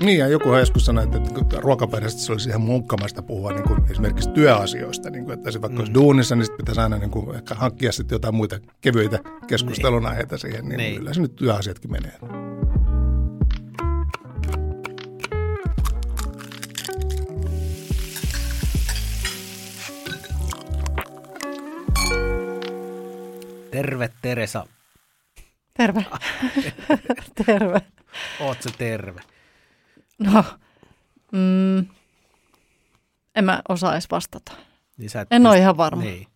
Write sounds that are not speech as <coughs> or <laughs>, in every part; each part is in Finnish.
Niin, ja joku joskus sanoi, että, että ruokapöydästä se olisi ihan munkkamaista puhua niin kuin esimerkiksi työasioista. Niin kuin, että se vaikka mm. olisi duunissa, niin sitten pitäisi aina niin kuin, ehkä hankkia sitten jotain muita kevyitä keskustelun niin. aiheita siihen. Niin, niin. kyllä se nyt työasiatkin menee. Terve Teresa. Terve. <laughs> terve. Oot se terve? No, mm, en mä osaa edes vastata. Niin sä et En pyst- ole ihan varma. Niin,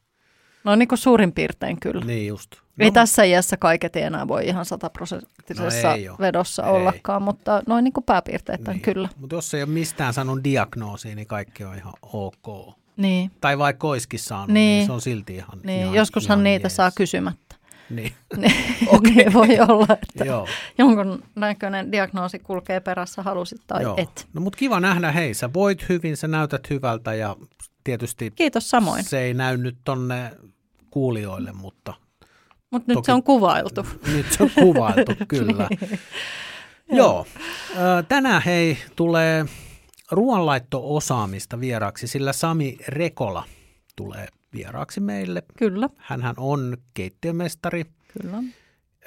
No niin kuin suurin piirtein kyllä. niin just. Ei tässä iässä kaiket enää voi ihan sataprosenttisessa No vedossa Ei. ollakaan, mutta noin niin kuin pääpiirteet niin. kyllä. Mutta jos ei ole mistään saanut diagnoosia, niin kaikki on ihan ok. Niin, Tai vaikka oiskin saanut, niin, Niin. niin se on silti ihan niin ihan, joskushan ihan niitä jees. saa kysymättä. Niin, <laughs> Niin, niin voi olla, että joo. jonkun näköinen diagnoosi kulkee perässä, halusit tai joo. et. No mutta kiva nähdä, hei sä voit hyvin, sä näytät hyvältä ja tietysti Kiitos samoin, se ei näy nyt tonne kuulijoille, mutta mutta <laughs> nyt se on kuvailtu. nyt se on kuvailtu, kyllä. Joo, Ö, tänään hei tulee ruoanlaitto-osaamista vieraaksi, sillä Sami Rekola tulee vieraaksi meille. Kyllä, Hänhän on keittiömestari, kyllä.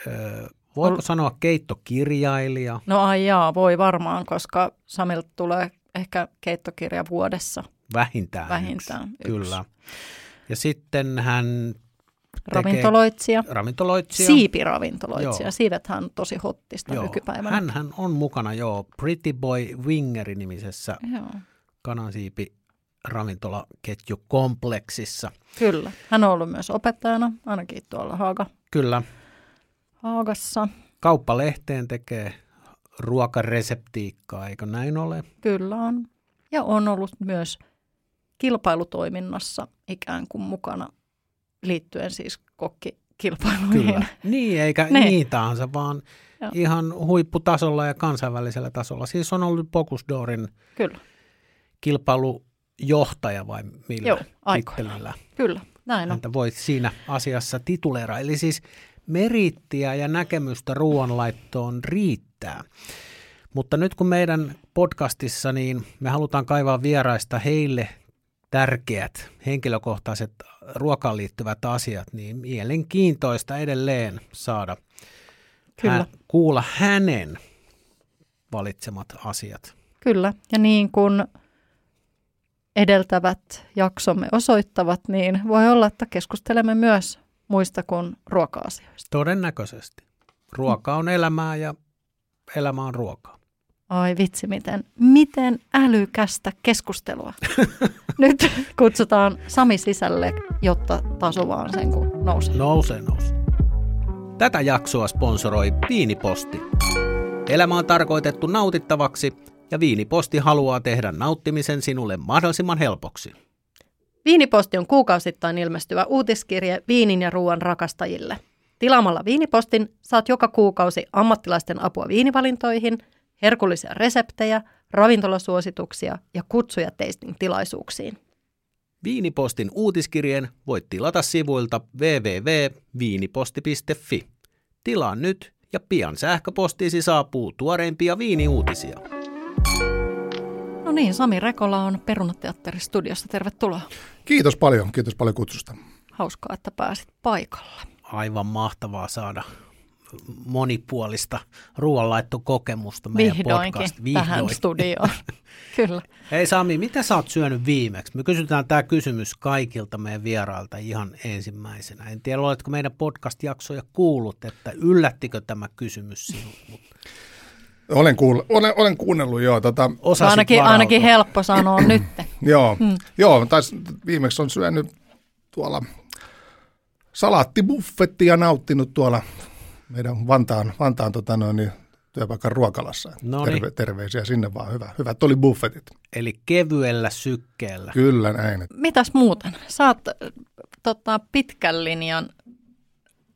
Ö, voiko Ol- sanoa keittokirjailija, No ai jaa, voi varmaan, koska Samilta tulee ehkä keittokirja vuodessa. vähintään, Vähintään yksi. yksi. Kyllä. Ja sitten hän Ravintoloitsija, ravintoloitsija. siipiravintoloitsija. Joo. Siivethän on tosi hottista Joo, nykypäivänä. hän, hän on mukana jo Pretty Boy Wingeri nimisessä Joo, kanansiipi ravintolaketjukompleksissa. kyllä. Hän on ollut myös opettajana, ainakin tuolla Haaga, Kyllä, Haagassa. kauppalehteen tekee ruokareseptiikkaa, eikö näin ole? Kyllä on. Ja on ollut myös kilpailutoiminnassa ikään kuin mukana liittyen siis kokkikilpailuihin. Kyllä. Niin, eikä <laughs> Niin. tahansa, vaan Joo. ihan huipputasolla ja kansainvälisellä tasolla. Siis on ollut Focus Doorin Kyllä, kilpailujohtaja vai millä Joo, tittelillä kyllä. Näin on. häntä voi siinä asiassa tituleera. Eli siis merittiä ja näkemystä ruoanlaittoon riittää. Mutta nyt kun meidän podcastissa, niin me halutaan kaivaa vieraista heille tärkeät henkilökohtaiset ruokaan liittyvät asiat, niin mielenkiintoista edelleen saada Kyllä. hä- kuulla hänen valitsemat asiat. Kyllä, ja niin kuin edeltävät jaksomme osoittavat, niin voi olla, että keskustelemme myös muista kuin ruoka-asioista. Todennäköisesti. Ruoka on elämää ja elämä on ruokaa. Ai vitsi, miten, miten älykästä keskustelua. <laughs> Nyt kutsutaan Sami sisälle, jotta taso vaan sen kun nousee. Nousee, nousee. Tätä jaksoa sponsoroi Viiniposti. Elämä on tarkoitettu nautittavaksi ja Viiniposti haluaa tehdä nauttimisen sinulle mahdollisimman helpoksi. Viiniposti on kuukausittain ilmestyvä uutiskirje viinin ja ruoan rakastajille. Tilaamalla Viinipostin saat joka kuukausi ammattilaisten apua viinivalintoihin, herkullisia reseptejä, ravintolasuosituksia ja kutsuja tasting-tilaisuuksiin. Viinipostin uutiskirjeen voit tilata sivuilta www.viiniposti.fi. Tilaa nyt ja pian sähköpostiisi saapuu tuoreimpia viiniuutisia. No niin, Sami Rekola on Perunateatteristudiossa. Tervetuloa. Kiitos paljon, kiitos paljon kutsusta. Hauskaa, että pääsit paikalle. Aivan mahtavaa saada monipuolista ruoanlaittokokemusta meidän Vihdoinkin, podcast. tähän studioon. <laughs> Kyllä. Hei Sami, mitä sä oot syönyt viimeksi? Me kysytään tämä kysymys kaikilta meidän vierailta ihan ensimmäisenä. En tiedä, oletko meidän podcast-jaksoja kuullut, että yllättikö tämä kysymys sinut? Mutta Olen, kuull- olen, olen kuunnellut joo. Tota, osasit ainakin, varautua. ainakin helppo sanoa <clears throat> nyt. joo, hmm. joo tais, viimeksi on syönyt tuolla salaattibuffetti ja nauttinut tuolla meidän Vantaan, Vantaan tota noin, niin, työpaikan ruokalassa. Noniin. Terve, terveisiä sinne vaan. Hyvä. Hyvät oli buffetit. Eli kevyellä sykkeellä. Kyllä näin. Mitäs muuten? Saat tota, pitkän linjan,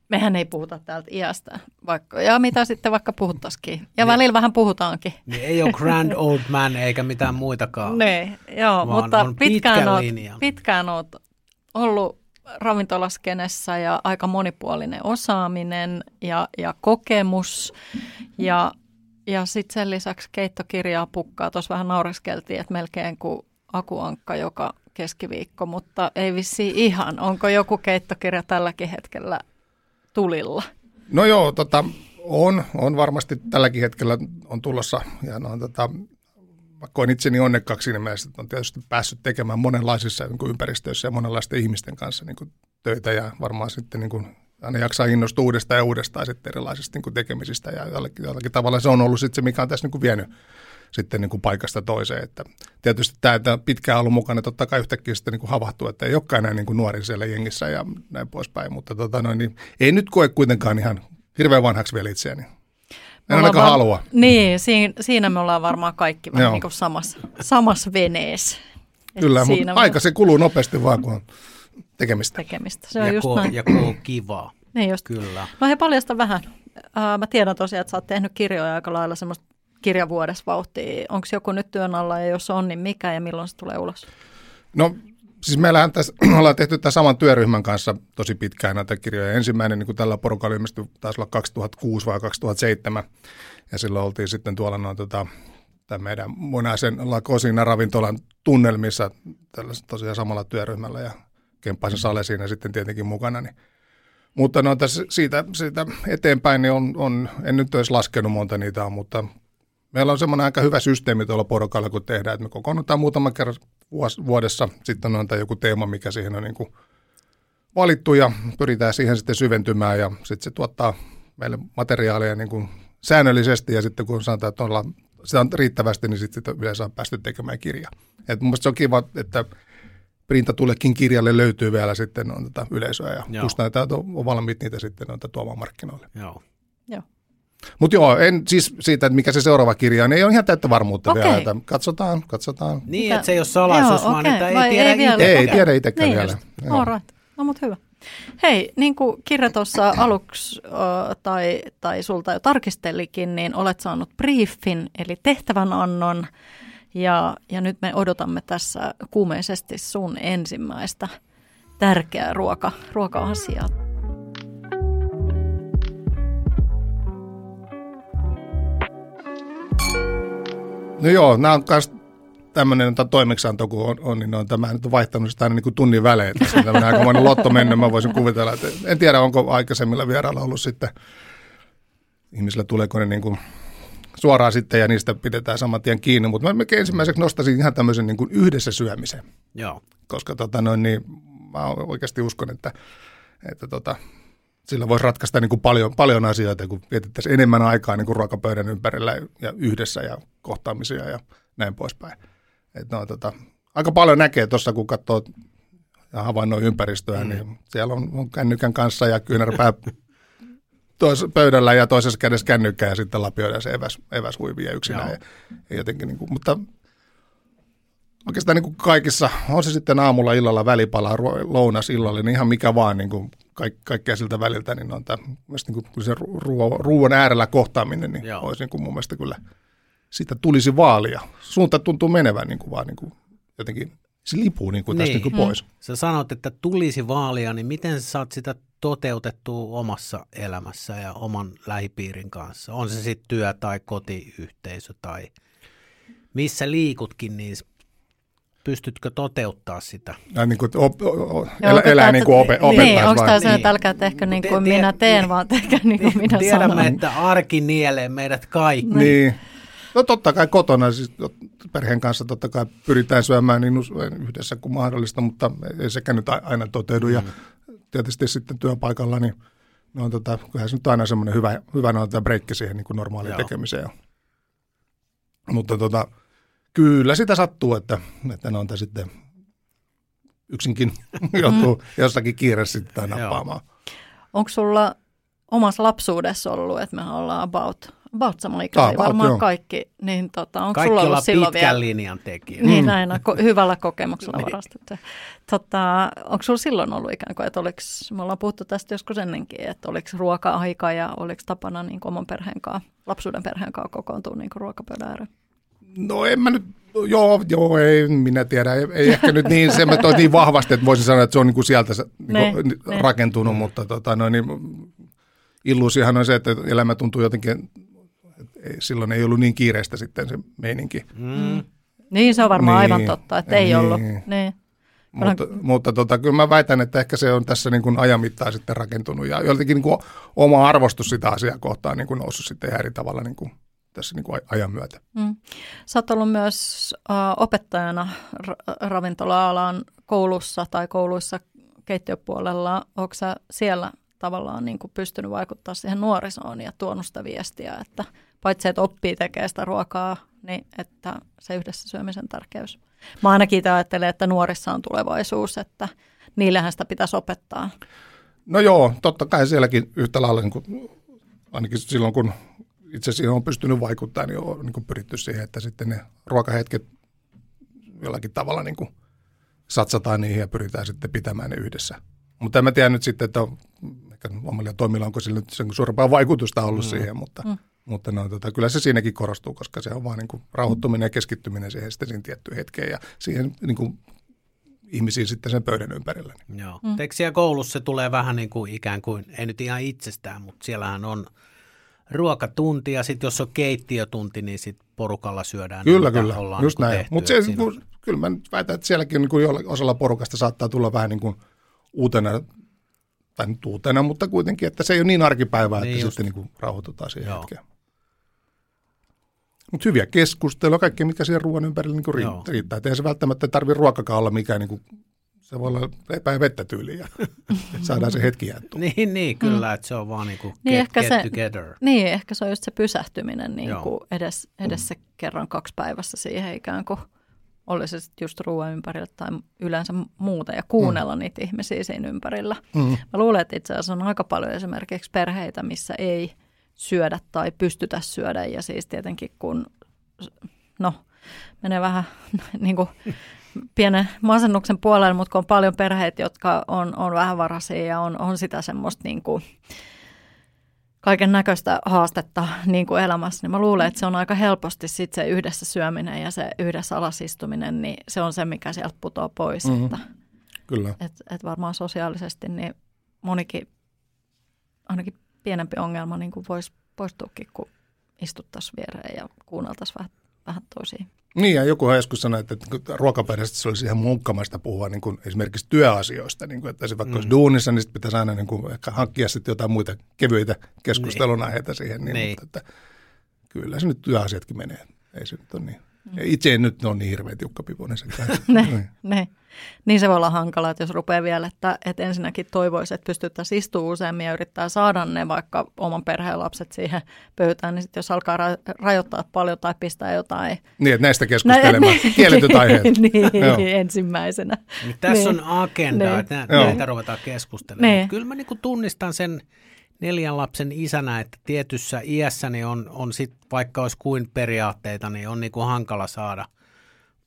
mehän ei puhuta täältä iästä, vaikka, ja mitä sitten vaikka puhuttaisikin. Ja Ne- välillä vähän puhutaankin. Niin ei ole grand old man eikä mitään muitakaan. Ne, joo, Vaan mutta on pitkään, oot, pitkään oot ollut ravintolaskenessä ja aika monipuolinen osaaminen ja, ja kokemus. Ja Ja sitten sen lisäksi keittokirjaa pukkaa. Tuossa vähän naureskeltiin, että melkein kuin akuankka joka keskiviikko, mutta ei vissi ihan. Onko joku keittokirja tälläkin hetkellä tulilla? No joo, tota, on, on varmasti tälläkin hetkellä on tulossa. Ja no, tota, mä koen itseni onnekkaaksi siinä mielessä, että on tietysti päässyt tekemään monenlaisissa niin kuin ympäristöissä ja monenlaisten ihmisten kanssa niin kuin töitä ja varmaan sitten niin kuin aina jaksaa innostua uudestaan ja uudestaan sitten erilaisista niin kuin tekemisistä ja jollakin, jollakin tavalla se on ollut sitten se, mikä on tässä niin kuin vienyt sitten niin kuin paikasta toiseen. Että tietysti tämä, että pitkään ollut mukana, totta kai yhtäkkiä sitten niin kuin havahtuu, että ei olekaan enää niin kuin nuori siellä jengissä ja näin poispäin, mutta tota noin, niin ei nyt koe kuitenkaan ihan hirveän vanhaksi vielä itseäni. En ainakaan var... halua. Niin, siinä, siinä me ollaan varmaan kaikki vähän niin kuin samassa, samassa veneessä. Kyllä, mutta me... aika se kuluu nopeasti vaan, kun on tekemistä. tekemistä. Se on ja just kun, näin. Ja kun on kivaa. Niin just. Kyllä. No he paljasta vähän. Uh, mä tiedän tosiaan, että sä oot tehnyt kirjoja aika lailla semmoista kirjavuodessa vauhtia. Onko joku nyt työn alla ja jos on, niin mikä ja milloin se tulee ulos? No siis meillähän tässä, <clears throat> ollaan tehty tämän saman työryhmän kanssa tosi pitkään näitä kirjoja. Ensimmäinen niin kuin tällä porukalla ilmestyi taisi olla 2006 vai 2007 ja silloin oltiin sitten tuolla noin tota, tämän meidän munaisen Lakosina ravintolan tunnelmissa tosiaan samalla työryhmällä ja Kemppaisen Sale siinä sitten tietenkin mukana. Niin. Mutta no tässä siitä, siitä eteenpäin niin on, on, en nyt olisi laskenut monta niitä on, mutta meillä on semmoinen aika hyvä systeemi tuolla porukalla, kun tehdään, että me kokoonnutaan muutaman kerran vuodessa, sitten on joku teema, mikä siihen on niin kuin valittu ja pyritään siihen sitten syventymään ja sitten se tuottaa meille materiaalia niin kuin säännöllisesti ja sitten kun sanotaan, että ollaan, sitä on riittävästi, niin sitten yleensä on päästy tekemään kirja. Et mun se on kiva, että printatullekin kirjalle löytyy vielä sitten on tätä yleisöä ja Joo. näitä on valmiit niitä sitten on tuomaan markkinoille. Joo. Joo. Mutta joo, en siis siitä, että mikä se seuraava kirja on, ei ole ihan täyttä varmuutta okay. vielä. Että katsotaan, katsotaan. Niin, että se ei ole salaisuus, joo, vaan okay. että ei Vai tiedä ei, vielä. ei, ei tiedä itsekään niin vielä. All right. No mutta hyvä. Hei, niin kuin Kirja tuossa <coughs> aluksi tai, tai sulta jo tarkistelikin, niin olet saanut briefin, eli tehtävänannon. Ja, ja nyt me odotamme tässä kuumeisesti sun ensimmäistä tärkeää ruoka, ruoka-asiaa. No joo, nämä on myös tämmöinen toimeksianto, kun on, on niin on tämä nyt on vaihtanut sitä aina niin kuin tunnin välein. Se on tämmöinen aikamoinen lotto mennyt, mä voisin kuvitella. Että en tiedä, onko aikaisemmilla vierailla ollut sitten, ihmisillä tuleeko ne niin kuin suoraan sitten ja niistä pidetään saman tien kiinni. Mutta mä ensimmäiseksi nostaisin ihan tämmöisen niin kuin yhdessä syömisen. Joo. Koska tota noin, niin, mä oikeasti uskon, että, että tota, sillä voisi ratkaista niin kuin paljon, paljon asioita, kun vietettäisiin enemmän aikaa niin kuin ruokapöydän ympärillä ja yhdessä ja kohtaamisia ja näin poispäin. Et no, tota, aika paljon näkee tuossa, kun katsoo ja havainnoi ympäristöä, mm. niin siellä on, on kännykän kanssa ja kyynärpää <laughs> tois, pöydällä ja toisessa kädessä kännykkä ja sitten lapioidaan se eväs, eväs huivia yksinään. Ja, ja jotenkin, niin kuin, mutta oikeastaan niin kuin kaikissa, on se sitten aamulla, illalla, välipala, lounas, illalla, niin ihan mikä vaan niin kuin kaik, kaikkea siltä väliltä, niin on tämä, niin kuin se ruo, ruoan äärellä kohtaaminen, niin Joo. olisi niin kuin mun mielestä kyllä sitä tulisi vaalia. Suunta tuntuu menevän niin kuin vaan niin kuin jotenkin se lipuu niin kuin niin. tästä niin kuin pois. Mm. Sä sanot, että tulisi vaalia, niin miten sä saat sitä toteutettua omassa elämässä ja oman lähipiirin kanssa? On se sitten työ tai kotiyhteisö tai missä liikutkin, niin pystytkö toteuttaa sitä? Ja niin kuin op, o, elä, elää niin kuin ope, opettaa. Niin, onko tämä niin. älkää tehkö niin kuin Te, minä teen, vaan tehkö niin kuin minä Tiedämme, sanon. että arki nielee meidät kaikki. Niin. No totta kai kotona, siis perheen kanssa totta kai pyritään syömään niin yhdessä kuin mahdollista, mutta ei sekään nyt aina toteudu. Mm. Ja tietysti sitten työpaikalla, niin no, tota, kyllähän se nyt aina semmoinen hyvä, hyvä no, breikki siihen niin kuin normaaliin Joo. tekemiseen. Mutta tota, kyllä sitä sattuu, että, että ne on sitten yksinkin joutuu mm. jossakin kiireessä sitten nappaamaan. Onko sulla omassa lapsuudessa ollut, että me ollaan about about samanikäisiä, about, varmaan joo. kaikki. Niin tota, onko Kaikki sulla ollut silloin pitkän vielä? linjan tekijä. Niin näin, on, ko- hyvällä kokemuksella Niin. varastettu. Tota, onko sulla silloin ollut ikään kuin, että oliks, me ollaan puhuttu tästä joskus ennenkin, että oliko ruoka-aika ja oliko tapana niin oman perheen kanssa, lapsuuden perheen kanssa kokoontua niin ruokapöydän ääreen? No en mä nyt, joo, joo, ei, minä tiedä, ei, ei ehkä nyt niin, se mä toi niin vahvasti, että voisin sanoa, että se on niin kuin sieltä niin kuin, Ne, ne. rakentunut, mutta tota, no, niin, illuusihan on se, että elämä tuntuu jotenkin Et ei, silloin ei ollut niin kiireistä sitten se meininki. Mm. Niin, se on varmaan Niin. aivan totta, että ei Niin. ollut. Niin. Mutta, mutta tota, kyllä mä väitän, että ehkä se on tässä niin kuin ajan mittaan sitten rakentunut ja jotenkin niin kuin oma arvostus sitä asiaa kohtaan niin kuin noussut sitten ihan eri tavalla niin kuin tässä niin kuin ajan myötä. Mm. Sä oot ollut myös äh, opettajana ra- ravintola-alan koulussa tai kouluissa keittiöpuolella. Onko sä siellä tavallaan niin kuin pystynyt vaikuttaa siihen nuorisoon ja tuonut sitä viestiä, että paitsi että oppii tekemään sitä ruokaa, niin että se yhdessä syömisen tärkeys. Mä ainakin itse ajattelen, että nuorissa on tulevaisuus, että niillähän sitä pitäisi opettaa. No joo, totta kai sielläkin yhtä lailla, niin kuin, ainakin silloin kun itse siihen on pystynyt vaikuttamaan, niin on niin kuin pyritty siihen, että sitten ne ruokahetket jollakin tavalla niin kuin satsataan niihin ja pyritään sitten pitämään ne yhdessä. Mutta en mä tiedä nyt sitten, että on, ehkä omilla toimilla onko sillä nyt sen suurempaa vaikutusta ollut mm. siihen, mutta, mm. mutta no, tota, kyllä se siinäkin korostuu, koska se on vaan niin kuin rauhoittuminen ja keskittyminen siihen sitten siihen tiettyyn hetkeen ja siihen niin kuin ihmisiin sitten sen pöydän ympärillä. Niin. Joo. Mm. Siellä koulussa se tulee vähän niin kuin ikään kuin, ei nyt ihan itsestään, mutta siellähän on ruokatunti ja sitten jos on keittiötunti, niin sitten porukalla syödään. Kyllä, mitä kyllä, ollaan just niin näin. Mutta kyllä mä nyt väitän, että sielläkin niin kuin osalla porukasta saattaa tulla vähän niin kuin uutena, tai nyt uutena, mutta kuitenkin, että se ei ole niin arkipäivää, Niin että just. sitten niin kuin rauhoitutaan siihen Joo. hetkeen. Mutta hyviä keskusteluja, kaikki mikä siihen ruoan ympärillä niin kuin Joo. riittää. ei se välttämättä tarvitse ruokakaan olla mikään, niin kuin, se voi olla lepää ja vettä tyyliin ja <laughs> saadaan se hetki jäättyä. Niin, niin kyllä, mm. että se on vaan niin kuin Niin get, ehkä get se- together. Niin, ehkä se on just se pysähtyminen niin Joo. kuin edes, edes se kerran kaksi päivässä siihen ikään kuin oli se sitten just ruoan ympärillä tai yleensä muuta ja kuunnella mm. niitä ihmisiä siinä ympärillä. Mm. Mä luulen, että itse asiassa on aika paljon esimerkiksi perheitä, missä ei syödä tai pystytä syödä ja siis tietenkin kun, no menee vähän <laughs> niin kuin pienen masennuksen puolelle, mutta kun on paljon perheitä, jotka on, on vähävaraisia ja on, on sitä semmoista niin kuin, kaiken näköistä haastetta niin kuin elämässä, niin mä luulen, että se on aika helposti sit se yhdessä syöminen ja se yhdessä alasistuminen, niin se on se, mikä sieltä putoaa pois. Mhm. Mm-hmm. Että, Kyllä. et, et varmaan sosiaalisesti niin monikin, ainakin pienempi ongelma niin kuin voisi poistuukin, kun istuttaisiin viereen ja kuunneltaisiin vähän, vähän toisia. Niin, ja joku joskus sanoi, että ruokapöydästä se olisi ihan munkkamaista puhua niin kuin esimerkiksi työasioista. Niin kuin, että se vaikka mm. olisi duunissa, niin pitäisi aina niin kuin ehkä hankkia sitten jotain muita kevyitä keskustelun aiheita siihen. Niin, Niin. Mutta että kyllä se nyt työasiatkin menee. Ei se nyt ole niin. Ja Itse en nyt ole niin hirveän tiukkapipoinen senkään. <laughs> Ne, Niin. ne. Niin se voi olla hankala, että jos rupeaa vielä, että, että ensinnäkin toivoisi, että pystyttäisiin istumaan useammin ja yrittää saada ne vaikka oman perheen lapset siihen pöytään, niin sitten jos alkaa ra- rajoittaa paljon tai pistää jotain niin, että näistä keskustelemaan. Nä- <laughs> Kielletyt aiheet. <laughs> niin, ensimmäisenä. Niin tässä Niin. on agenda, Niin. että Joo. näitä ruvetaan keskustelemaan. Niin. Mut Kyllä mä niin tunnistan sen neljän lapsen isänä, että tietyssä iässäni on, on sit, vaikka olisi kuin periaatteita, niin on niin kuin hankala saada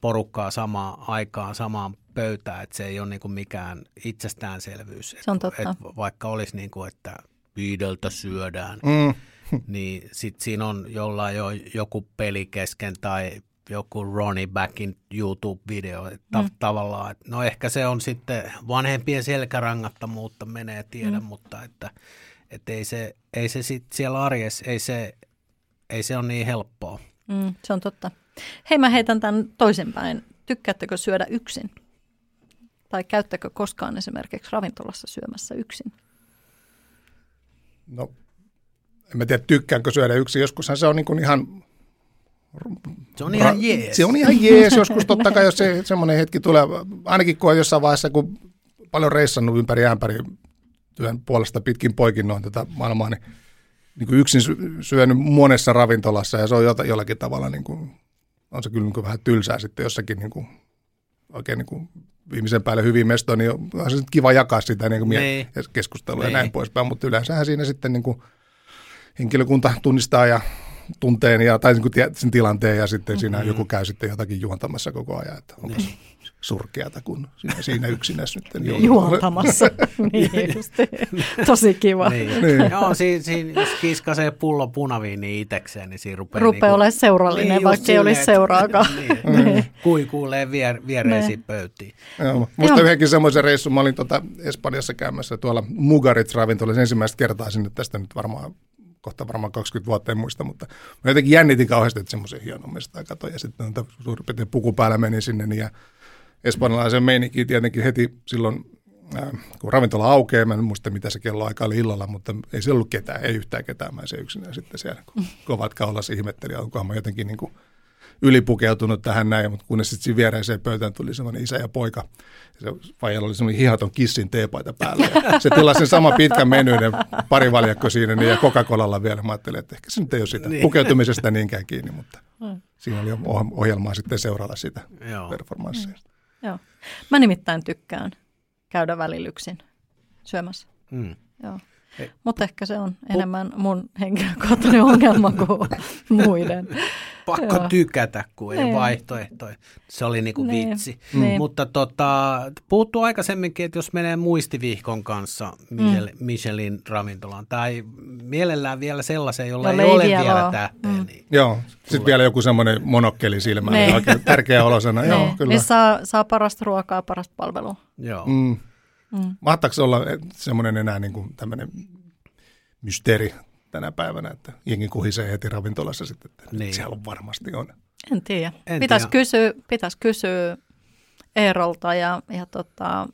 porukkaa samaan aikaan, samaan pöytään, että se ei ole niin kuin mikään itsestäänselvyys. Se on totta. Et vaikka olisi niin kuin, että viideltä syödään, Mm. <laughs> niin sitten siinä on jollain jo joku peli kesken tai joku Ronnie Backin YouTube-video, että mm. tavallaan, että no ehkä se on sitten vanhempien selkärangattomuutta, menee tiedä, mm. mutta että, että ei se, ei se sit siellä arjessa, ei se, ei se ole niin helppoa. Mm, se on totta. Hei, mä heitän tämän toisinpäin. Tykkäättekö syödä yksin? Tai käyttäkö koskaan esimerkiksi ravintolassa syömässä yksin? No, en mä tiedä, tykkäänkö syödä yksin. Joskushan se on niin kuin ihan Se on ihan jees. Se on ihan jees, joskus totta kai, jos se, semmoinen hetki tulee, ainakin kun on jossain vaiheessa, kun paljon reissannut ympäri ämpäri työn puolesta pitkin poikin noin tätä maailmaa, niin, niin kuin yksin sy- syönyt monessa ravintolassa ja se on jollakin tavalla, niin kuin, on se kyllä niin kuin vähän tylsää sitten jossakin niin kuin, oikein niin kuin viimeisen päälle hyvin mestoon, niin on se kiva jakaa sitä niin kuin mie- Niin. keskustelua ja Niin. näin poispäin, mutta yleensähän siinä sitten niin kuin henkilökunta tunnistaa ja tunteen ja, tai niin kuin sen tilanteen ja sitten siinä Mm-hmm. joku käy sitten jotakin juontamassa koko ajan, että Niin. Surkeata, kun siinä, siinä yksinäs nyt joudut- Juontamassa. <laughs> niin just. Tosi kiva. Niin. Niin. niin. Joo, siinä, siinä, jos kiskasee pullo punaviini itsekseen, niin siinä rupeaa... Rupeaa niinku- olemaan seurallinen, just vaikka ei olisi että- seuraakaan. <laughs> Niin, kuikuulee vier, viereisiin pöytiin. Joo. Muistan Joo. yhdenkin semmoisen reissun, mä olin tuota Espanjassa käymässä tuolla Mugaritz ravintolassa ensimmäistä kertaa sinne tästä nyt varmaan kohta varmaan 20 vuotta, en muista, mutta mä jotenkin jännitin kauheasti, että semmoisen hienon mestaa katsoin ja sitten suurin piirtein puku päällä meni sinne niin ja espanjalaisen meininkiin tietenkin heti silloin äh, kun ravintola aukeaa, mä en muista mitä se kello aika oli illalla, mutta ei siellä ollut ketään, ei yhtään ketään, mä se yksinään sitten siellä, kun kovat kaulassa ihmetteli, onkohan mä jotenkin niin kuin ylipukeutunut tähän näin, mutta kunnes sitten viereiseen pöytään tuli semmoinen isä ja poika. Ja se vaijalla oli semmoinen hihaton kissin teepaita päällä. Ja se tilasi sen sama pitkän menyyden pari valjakko siinä niin ja Coca-Colalla vielä. Mä ajattelin, että ehkä se nyt ei ole sitä niin. pukeutumisesta niinkään kiinni, mutta mm. siinä oli ohjelmaa sitten seuralla sitä Joo. performanssia. Mm. Joo. Mä nimittäin tykkään käydä välilyksin syömässä. Mm. Joo. Mutta ehkä se on enemmän mun henkilökohtainen <laughs> ongelma kuin muiden. Pakko Joo. tykätä, kun ei niin. vaihtoehtoja. Se oli niinku niin. vitsi. Niin. Mutta tota, puuttuu aikaisemminkin, että jos menee muistivihkon kanssa Michel, mm. Michelin ravintolaan, tai mielellään vielä sellaiseen, jolla, jolla ei, ei ole vielä, vielä tähteä. Mm. Niin Joo, sitten vielä joku semmoinen monokkeli silmä, niin. oikein tärkeä olosana. <laughs> Joo, niin. kyllä. Niin saa, saa parasta ruokaa, parasta palvelua. Joo. Mm. Mm. Mahtaako olla semmoinen enää niin kuin tämmöinen mysteeri tänä päivänä, että jengi kuhisee heti ravintolassa sitten, että niin. siellä on varmasti on. En tiedä. Pitäisi kysyä, pitäis kysyä Eerolta ja, ja tota,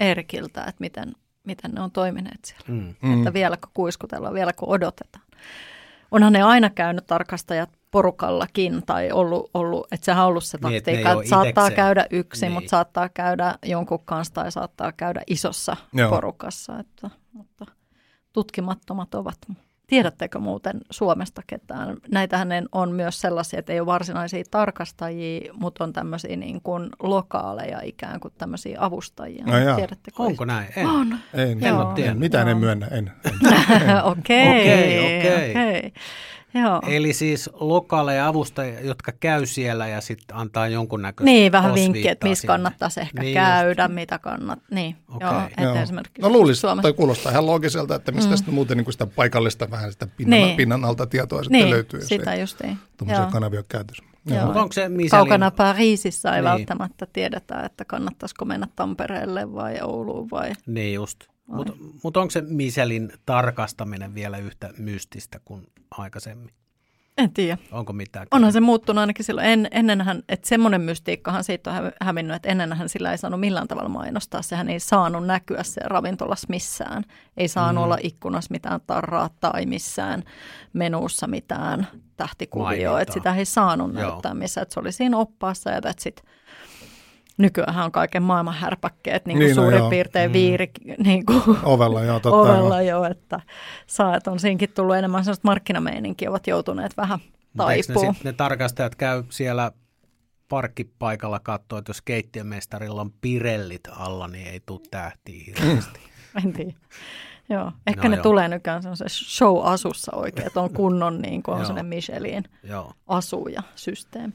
Erikiltä, että miten, miten ne on toimineet siellä. Mm. mm. Että vieläkö kuiskutellaan, vieläkö odotetaan. Onhan ne aina käynyt tarkastajat porukallakin tai ollut, ollut että sehän on ollut se niin, taktiikka, että, että saattaa käydä yksin, niin. mutta saattaa käydä jonkun kanssa tai saattaa käydä isossa Joo. porukassa. Että, mutta tutkimattomat ovat. Tiedättekö muuten Suomesta ketään? Näitähän on myös sellaisia, että ei ole varsinaisia tarkastajia, mutta on tämmöisiä niin kuin lokaaleja ikään kuin tämmöisiä avustajia. No Tiedättekö? Onko näin? En. On. En, en, en, mitään en myönnä. <laughs> En, Okei, okei. Joo. Eli siis lokaaleja avustajia, jotka käy siellä ja sitten antaa jonkunnäköistä Niin, vähän vinkkiä, että missä kannattaisi ehkä niin käydä, just. mitä kannat. Niin, okay. joo, joo. esimerkiksi No luulisin, Suomessa. toi kuulostaa ihan loogiselta, että mistä mm. sitten muuten niin kuin sitä paikallista vähän sitä pinnan, niin. pinnan alta tietoa sitten niin, löytyy. sitä justiin. Tuommoisia kanavia on käytössä. Joo. Onko se. Kaukana Pariisissa ei niin. välttämättä tiedetä, että kannattaisiko mennä Tampereelle vai Ouluun vai... Niin just. Mutta mut onko se Michelin tarkastaminen vielä yhtä mystistä kuin aikaisemmin? En tiedä. Onko mitään? Onhan se muuttunut ainakin silloin. En, ennenhän, että semmoinen mystiikkahan siitä on hävinnyt, että ennenhän sillä ei saanut millään tavalla mainostaa. Sehän ei saanut näkyä se ravintolassa missään. Ei saanut mm. olla ikkunassa mitään tarraa tai missään menussa mitään tähtikuvioa. Että sitä ei saanut Joo. näyttää missään. Että se oli siinä oppaassa ja sitten nykyään on kaiken maailman härpäkkeet, niin kuin niin, no suurin no, piirtein mm. viiri niin kuin ovella, joo, totta ovella jo, että saa, että on siinkin tullut enemmän sellaista markkinameininkiä, ovat joutuneet vähän taipumaan. Ne, ne tarkastajat käy siellä parkkipaikalla katsoa, että jos keittiömestarilla on pirellit alla, niin ei tule tähtiä hirveästi. <laughs> en tiedä. Joo, ehkä no, ne joo. tulee nykyään se show-asussa oikein, että on kunnon niin kuin on <laughs> sellainen Michelin asu ja systeemi.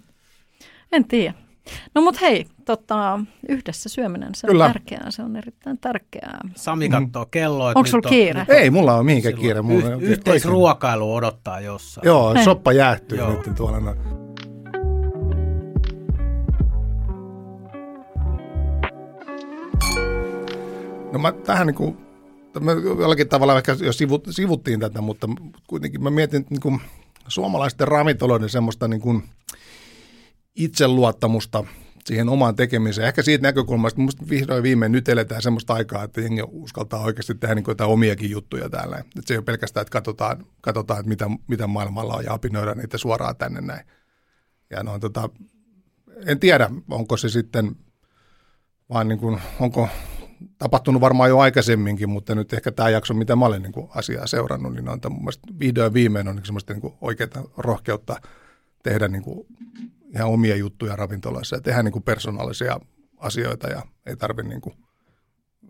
En tiedä. No mut hei, tota, yhdessä syöminen, se Kyllä. on tärkeää, se on erittäin tärkeää. Sami katsoo kelloa. Onko sulla kiire? On, ei, mulla on mihinkään kiire. Mulla y- yhteisruokailu odottaa jossain. Joo, hei. soppa jäähtyy Joo. nyt tuolla. No. No mä tähän niin kuin, mä jollakin tavalla ehkä jo sivut, sivuttiin tätä, mutta kuitenkin mä mietin niin kuin, suomalaisten ravintoloiden semmoista niin kuin, itseluottamusta siihen omaan tekemiseen. Ehkä siitä näkökulmasta, että vihdoin viimein nyt eletään semmoista aikaa, että jengi uskaltaa oikeasti tehdä niin jotain omiakin juttuja täällä. Että se ei ole pelkästään, että katsotaan, katsotaan että mitä, mitä maailmalla on ja apinoidaan niitä suoraan tänne näin. Ja no, tota, en tiedä, onko se sitten vaan niin kuin, onko tapahtunut varmaan jo aikaisemminkin, mutta nyt ehkä tämä jakso, mitä mä olen niin kuin asiaa seurannut, niin on mun mielestä vihdoin viimein on niin semmoista niin oikeaa rohkeutta tehdä niin kuin ihan omia juttuja ravintolassa ja tehdä niin kuin persoonallisia asioita ja ei tarvitse niin kuin,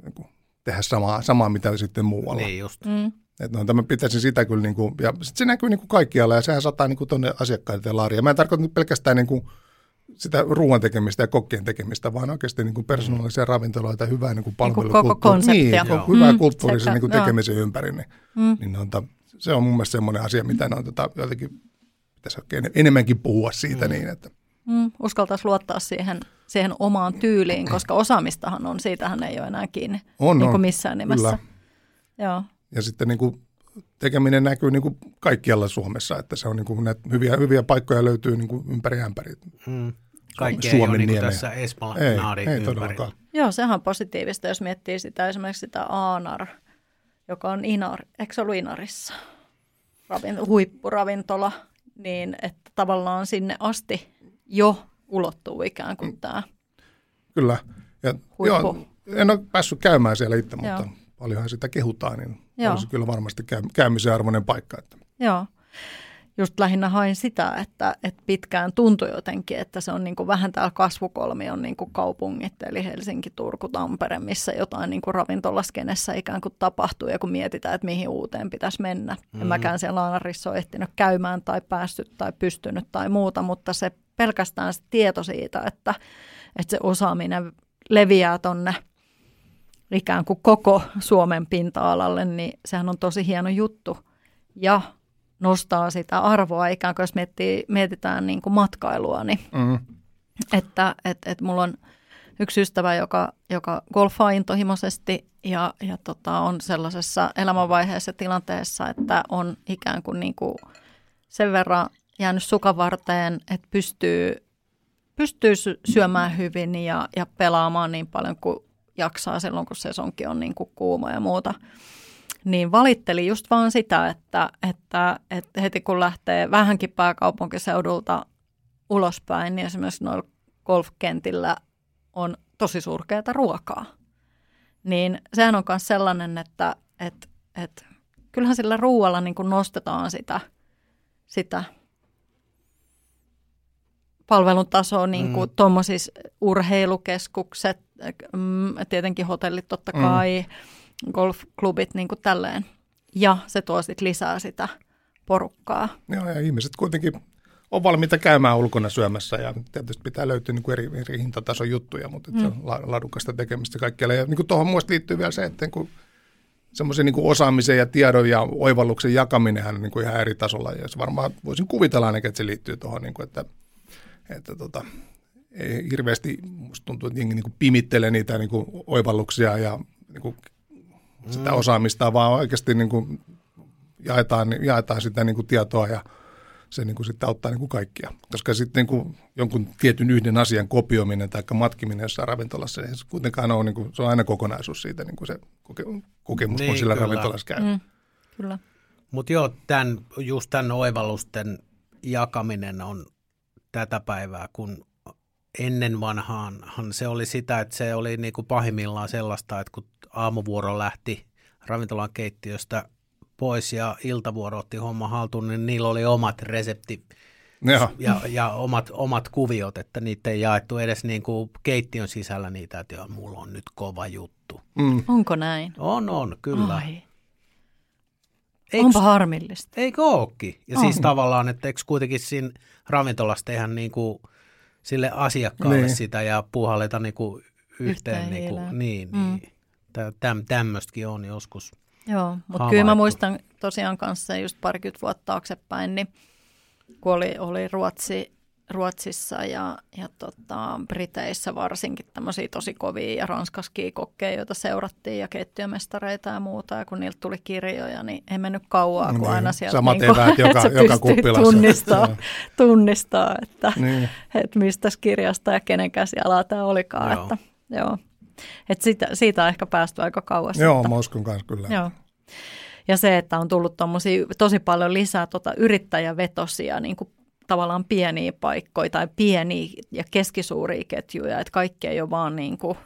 niin kuin tehdä samaa, samaa, mitä sitten muualla. Niin just. Mm. Et no, mä pitäisin sitä kyllä, niin kuin, ja sit se näkyy niin kuin kaikkialla ja sehän sataa niin kuin tuonne asiakkaille laaria. Mä en tarkoita nyt pelkästään niin kuin sitä ruoan tekemistä ja kokkien tekemistä, vaan oikeasti niin kuin persoonallisia mm. ravintoloita, hyvää niin kuin palvelukulttuuria. Niin koko. Niin, hyvää mm, kulttuurisen niin kuin tekemisen ympäri. Niin, mm. niin on, se on mun mielestä semmoinen asia, mitä ne on tota, jotenkin pitäisi oikein enemmänkin puhua siitä mm. niin, että Mm, uskaltaisi luottaa siihen, siihen omaan tyyliin, koska osaamistahan on, siitähän ei ole enää kiinni on, niin kuin on. missään nimessä. Kyllä. Joo. Ja sitten niin kuin tekeminen näkyy niin kuin kaikkialla Suomessa, että se on niin kuin, näitä hyviä, hyviä paikkoja löytyy niin kuin ympäri ämpäri. Mm. Kaikki Suomen ei ole niin tässä Esplanadin ei, ei Joo, sehän on positiivista, jos miettii sitä esimerkiksi sitä Aanar, joka on Inar, eikö se ollut Inarissa? Ravin, huippuravintola, niin että tavallaan sinne asti jo ulottuu ikään kuin tämä Kyllä. Ja, joo, en ole päässyt käymään siellä itse, mutta joo. paljonhan sitä kehutaan, niin joo. olisi kyllä varmasti käy, käymisen arvoinen paikka. Että. Joo. Just lähinnä hain sitä, että, että pitkään tuntui jotenkin, että se on niin kuin vähän täällä kasvukolmion niin kuin kaupungit, eli Helsinki, Turku, Tampere, missä jotain niin kuin ravintolaskenessä ikään kuin tapahtuu, ja kun mietitään, että mihin uuteen pitäisi mennä. Mm. En mäkään siellä Laanarissa ole ehtinyt käymään tai päässyt tai pystynyt tai muuta, mutta se pelkästään se tieto siitä, että, että se osaaminen leviää tonne ikään kuin koko Suomen pinta-alalle, niin sehän on tosi hieno juttu. Ja nostaa sitä arvoa ikään kuin, jos miettii, mietitään niin kuin matkailua, niin mm. että et, et mulla on yksi ystävä, joka, joka golfaa intohimoisesti ja, ja tota, on sellaisessa elämänvaiheessa tilanteessa, että on ikään kuin, niin kuin sen verran jäänyt sukavarteen, että pystyy, pystyy syömään hyvin ja, ja pelaamaan niin paljon kuin jaksaa silloin, kun sesonki on niin kuin kuuma ja muuta. Niin valitteli just vaan sitä, että, että, että heti kun lähtee vähänkin pääkaupunkiseudulta ulospäin, niin esimerkiksi noilla golfkentillä on tosi surkeata ruokaa. Niin sehän on myös sellainen, että, että, että kyllähän sillä ruoalla niin nostetaan sitä, sitä palvelun tasoa, niin kuin mm. tuommoisissa urheilukeskukset, mm, tietenkin hotellit totta mm. kai, mm. Golfklubit, niin kuin tälleen. Ja se tuo sitten lisää sitä porukkaa. Joo, ja ihmiset kuitenkin on valmiita käymään ulkona syömässä ja tietysti pitää löytyä niin kuin eri, eri hintatason juttuja, mutta mm. se on laadukasta tekemistä kaikkialla. Ja niin kuin tuohon muista liittyy vielä se, että niin semmoisen niin osaamisen ja tiedon ja oivalluksen jakaminen on niin kuin ihan eri tasolla. Ja se varmaan voisin kuvitella ainakin, että se liittyy tuohon, niin kuin, että – että tota, ei hirveästi musta tuntuu, että jengi niin pimittelee niitä niin kuin oivalluksia ja niin kuin sitä osaamista, vaan oikeasti niin kuin jaetaan, jaetaan sitä niin kuin tietoa ja se niin kuin sitten auttaa niin kuin kaikkia. Koska sitten niin kuin jonkun tietyn yhden asian kopioiminen tai matkiminen jossain ravintolassa, niin se kuitenkaan on, niin kuin, se on aina kokonaisuus siitä niin kuin se koke- kokemus, niin, kun sillä kyllä. ravintolassa käy. Mm, kyllä. Mutta joo, tämän, just tämän oivallusten jakaminen on tätä päivää, kun ennen vanhaanhan se oli sitä, että se oli niin kuin pahimmillaan sellaista, että kun aamuvuoro lähti ravintolan keittiöstä pois ja iltavuoro otti homma haltuun, niin niillä oli omat resepti ja, ja, ja omat, omat kuviot, että niitä ei jaettu edes niin kuin keittiön sisällä niitä, että joo, mulla on nyt kova juttu. Mm. Onko näin? On, on, kyllä. Ai. Eiks, Onpa harmillista. Eikö ookin? Ja on. siis tavallaan, että eikö kuitenkin siinä ravintolassa tehdä niin kuin sille asiakkaalle niin. sitä ja puhalleta niin kuin yhteen. yhteen niin, kuin, niin, mm. niin. Täm, tämmöistäkin on joskus Joo, mutta kyllä mä muistan tosiaan kanssa just parikymmentä vuotta taaksepäin, niin kun oli, oli Ruotsi Ruotsissa ja, ja tota, Briteissä varsinkin tämmöisiä tosi kovia ja ranskaskin kokkeja, joita seurattiin ja keittiömestareita ja muuta. Ja kun niiltä tuli kirjoja, niin ei mennyt kauaa, kun niin, aina sieltä samat niin eväät joka, <laughs> joka kuppilassa. Tunnistaa, tunnistaa että, niin. että mistä kirjasta ja kenen käsialaa tämä olikaan. Joo. Että, joo. Et siitä, siitä on ehkä päästy aika kauas. Joo, mä uskon kanssa kyllä. Joo. Ja se, että on tullut tosi paljon lisää tota yrittäjävetosia niin kuin tavallaan pieniä paikkoja tai pieniä ja keskisuuria ketjuja, että kaikki ei ole vaan niin kuin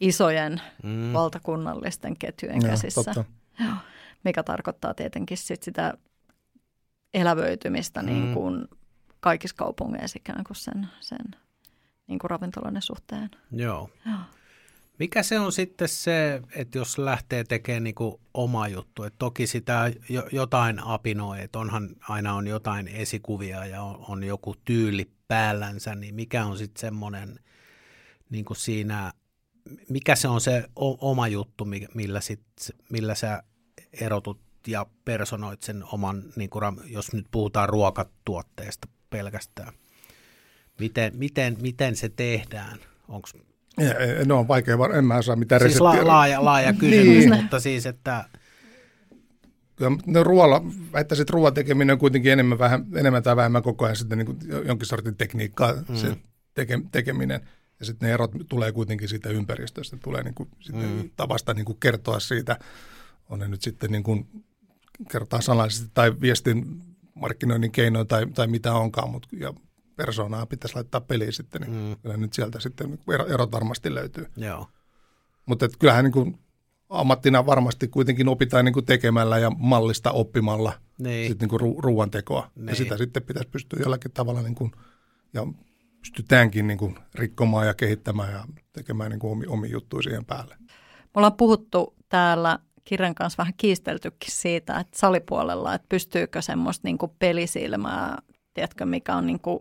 isojen mm. valtakunnallisten ketjujen ja, käsissä. Totta. Joo, mikä tarkoittaa tietenkin sit sitä elävöitymistä mm. niin kuin kaikissa kaupungeissa ikään kuin sen, sen niin kuin ravintoloiden suhteen. Joo. Joo. Mikä se on sitten se, että jos lähtee tekemään niin kuin oma juttu, että toki sitä jotain apinoi, että onhan aina on jotain esikuvia ja on, on joku tyyli päällänsä, niin mikä on sitten semmoinen niin kuin siinä, mikä se on se oma juttu, millä, sit, millä sä erotut ja personoit sen oman, niin kuin, jos nyt puhutaan ruokatuotteesta pelkästään. Miten, miten, miten se tehdään? Onko No on vaikea, en mä saa mitään siis reseptiä. La, laaja, laaja kysymys, niin. mutta siis, että kyllä ne ruoalla, väittäisin, että ruoan tekeminen on kuitenkin enemmän, vähän, enemmän tai vähemmän koko ajan sitten niin kuin jonkin sortin tekniikkaa mm. se teke, tekeminen. Ja sitten ne erot tulee kuitenkin siitä ympäristöstä, tulee niin kuin sitten mm. tavasta niin kuin kertoa siitä, on ne nyt sitten niin kuin kertaa sanallisesti tai viestin markkinoinnin keinoin tai, tai mitä onkaan, mutta ja persoonaa pitäisi laittaa peliin sitten, niin mm. kyllä nyt sieltä sitten erot varmasti löytyy. Joo. Mutta kyllähän niin kuin ammattina varmasti kuitenkin opitaan niin kuin tekemällä ja mallista oppimalla niin. sit niin kuin ru- ruoantekoa. Niin. Ja sitä sitten pitäisi pystyä jollakin tavalla niin kuin, ja pystytäänkin niin kuin rikkomaan ja kehittämään ja tekemään niin kuin omi, omi juttuja siihen päälle. Me ollaan puhuttu täällä kirjan kanssa vähän kiisteltykin siitä, että salipuolella, että pystyykö semmoista niin kuin pelisilmää, tiedätkö, mikä on niin kuin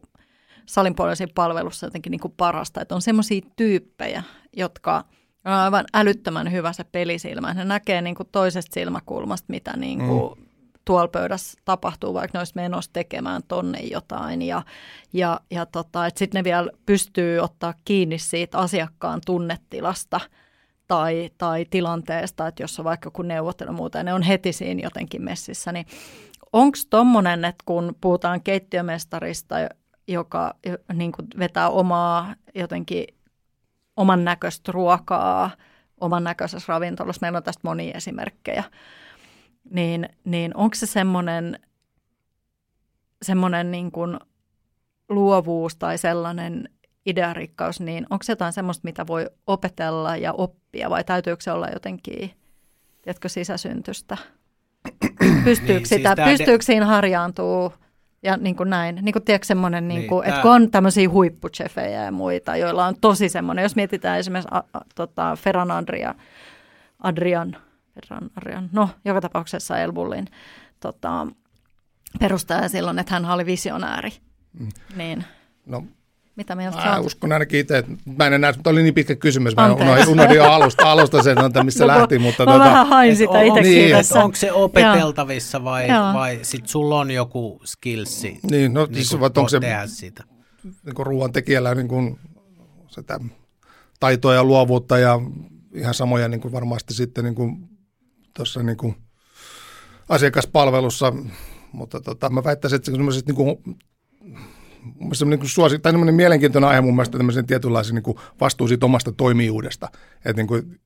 salin puolella palvelussa jotenkin niin kuin parasta. Että on semmoisia tyyppejä, jotka on aivan älyttömän hyvä se pelisilmä. Ne näkee niin kuin toisesta silmäkulmasta, mitä niin kuin mm. tuolla pöydässä tapahtuu, vaikka ne olisi menossa tekemään tonne jotain. Ja, ja, ja tota, sitten ne vielä pystyy ottaa kiinni siitä asiakkaan tunnetilasta – tai, tai tilanteesta, että jos on vaikka kun neuvottelu muuta ja ne on heti siinä jotenkin messissä, niin onko tuommoinen, että kun puhutaan keittiömestarista, joka niin kuin vetää omaa jotenkin oman näköistä ruokaa, oman näköisessä ravintolassa, meillä on tästä monia esimerkkejä, niin, niin onko se semmoinen, semmoinen niin kuin luovuus tai sellainen idearikkaus, niin onko se jotain semmoista, mitä voi opetella ja oppia? Vai täytyykö se olla jotenkin, tiedätkö, sisäsyntystä? <clears throat> Pystyykö, niin, sitä, siis pystyykö de... siinä harjaantuu ja niin kuin näin, niin kuin tiedätkö semmoinen, niin, niin että kun on tämmöisiä huippuchefejä ja muita, joilla on tosi semmoinen, jos mietitään esimerkiksi a, a, tota, Ferran Andria, Adrian, Ferran Adrian, no joka tapauksessa Elbullin tota, perustaja silloin, että hän oli visionääri. Mm. Niin. No mitä mieltä mä uskon ainakin itse, että mä en enää, mutta oli niin pitkä kysymys, mä unohdin, unohdin jo alusta, alusta sen, että missä <laughs> no, lähti. Mutta mä tota, vähän hain sitä itsekin niin, tässä. Onko se opeteltavissa vai, vai sit sulla on joku skillsi niin, no, niin siis, onko se, tehdä sitä? Niin kuin ruoan tekijällä niin kuin, sitä taitoa ja luovuutta ja ihan samoja niin kuin varmasti sitten niin kuin, tuossa niin kuin asiakaspalvelussa, mutta tota, mä väittäisin, että semmoiset niin kuin semmoinen niin suosi, tai semmoinen mielenkiintoinen aihe mun mielestä tämmöisen tietynlaisen niin kuin vastuu siitä omasta toimijuudesta. Että niin kuin,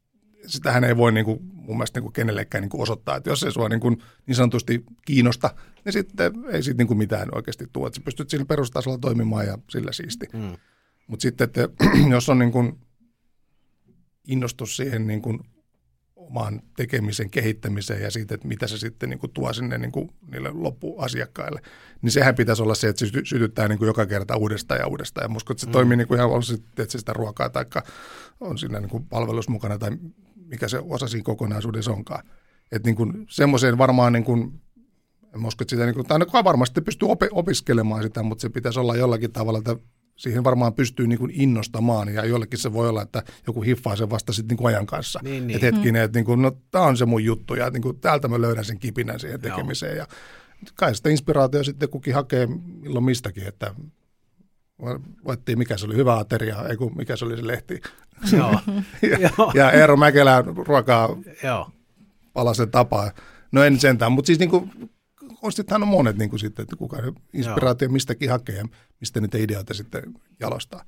sitähän ei voi niin kuin, mun mielestä niin kuin kenellekään niin kuin osoittaa, että jos se sua niin, kuin, niin sanotusti kiinnosta, niin sitten ei siitä niin kuin mitään oikeasti tule. Että sä pystyt sillä perustasolla toimimaan ja sillä siisti. Mm. Mutta sitten, että <clears throat> jos on niin kuin innostus siihen niin kuin oman tekemisen kehittämiseen ja siitä, että mitä se sitten niin kuin tuo sinne niin kuin niille loppuasiakkaille, niin sehän pitäisi olla se, että se sytyttää niin kuin joka kerta uudestaan ja uudestaan. Ja muskon, että se mm. toimii niin kuin ihan olisi, että se sitä ruokaa tai on siinä niin kuin palvelus mukana tai mikä se osa siinä kokonaisuudessa onkaan. Että niin kuin semmoiseen varmaan niin kuin, en usko, että sitä niin kuin, tai varmasti pystyy opiskelemaan sitä, mutta se pitäisi olla jollakin tavalla, että siihen varmaan pystyy niin kuin innostamaan ja jollekin se voi olla, että joku hiffaa sen vasta sitten niin ajan kanssa. Niin, niin. Että hetkinen, että niin kuin, no tämä on se mun juttu ja niin kuin, täältä mä löydän sen kipinän siihen tekemiseen Joo. ja kai sitä inspiraatio sitten kukin hakee milloin mistäkin, että voittiin mikä se oli hyvä ateria, ei kun mikä se oli se lehti. Joo. <laughs> ja, ja Eero Mäkelä ruokaa Joo. palasen tapaa. No en sentään, mutta siis niin kuin, sittenhän on monet niin kuin sitten, että kuka inspiraatio Joo. mistäkin hakee ja mistä niitä ideoita sitten jalostaa.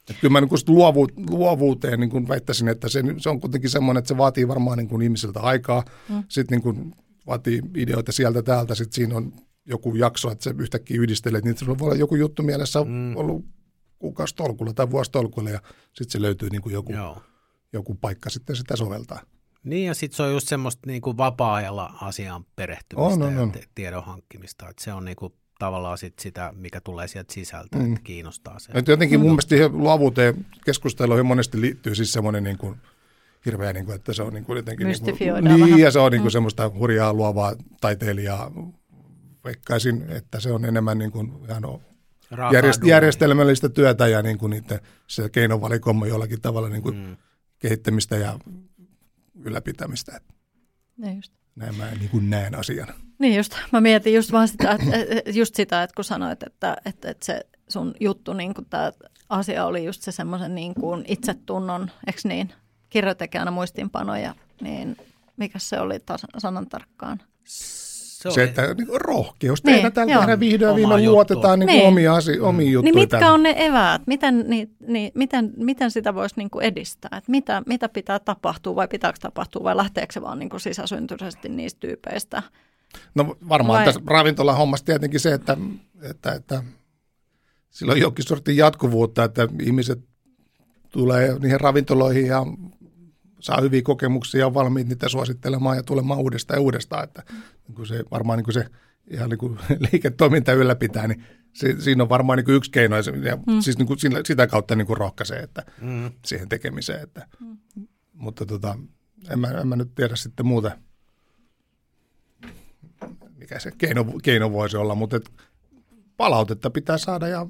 Että kyllä mä niin luovu, luovuuteen niin kuin väittäisin, että se, se on kuitenkin semmoinen, että se vaatii varmaan niin kuin ihmisiltä aikaa. Mm. Sitten niin kuin vaatii ideoita sieltä täältä, sitten siinä on joku jakso, että se yhtäkkiä yhdistelee, niin sulla voi olla joku juttu mielessä mm. ollut kuukausi tolkulla tai vuosi tolkulla ja sitten se löytyy niin kuin joku, joku paikka sitten sitä soveltaa. Niin ja sitten se on just semmoista niin kuin vapaa-ajalla asiaan perehtymistä on, on, on. ja tiedon hankkimista, että se on niin kuin tavallaan sit sitä, mikä tulee sieltä sisältä, mm. että kiinnostaa se. Et jotenkin mun mielestä luovuuteen keskusteluihin monesti liittyy siis semmoinen niin kuin hirveä, niin kuin, että se on niin kuin jotenkin... Niin, kuin, niin ja se on niin kuin mm. semmoista hurjaa luovaa taiteilijaa. Veikkaisin, että se on enemmän niin kuin ihan järjest, järjestelmällistä työtä ja niin kuin niiden, se keinovalikoima jollakin tavalla niin kuin mm. kehittämistä ja ylläpitämistä. Niin just. Näin mä niin kuin näen asian. Niin just. Mä mietin just vaan sitä, että, just sitä, että kun sanoit, että, että, että se sun juttu, niin kuin tämä asia oli just se semmoisen niin kuin itsetunnon, eikö niin, kirjoitekään muistiinpanoja, niin mikä se oli sanan tarkkaan? Se, se että niin rohkeus tehdä niin, tällä tehdä vihdoin viime luotetaan niin niin. omia, asi, mm. omiin juttuja. Niin mitkä tälle. on ne eväät? Miten, niin, niin, miten, miten sitä voisi niin kuin edistää? Et mitä, mitä pitää tapahtua vai pitääkö tapahtua vai lähteekö se vaan niin kuin sisäsyntyisesti niistä tyypeistä? No varmaan vai? tässä ravintolan hommassa tietenkin se, että, että, että sillä on jokin sortin jatkuvuutta, että ihmiset tulee niihin ravintoloihin ja saa hyviä kokemuksia ja on valmiit niitä suosittelemaan ja tulemaan uudestaan ja uudestaan. Että niin kuin se, varmaan niin kuin se ihan niin kuin <laughs> liiketoiminta ylläpitää, niin se, siinä on varmaan niin kuin yksi keino, ja, mm. siis niin kuin sitä kautta niin kuin rohkaisee että, mm. siihen tekemiseen. Että, mm. Mutta tota, en, mä, en mä nyt tiedä sitten muuta, mikä se keino, keino voisi olla, mutta et palautetta pitää saada ja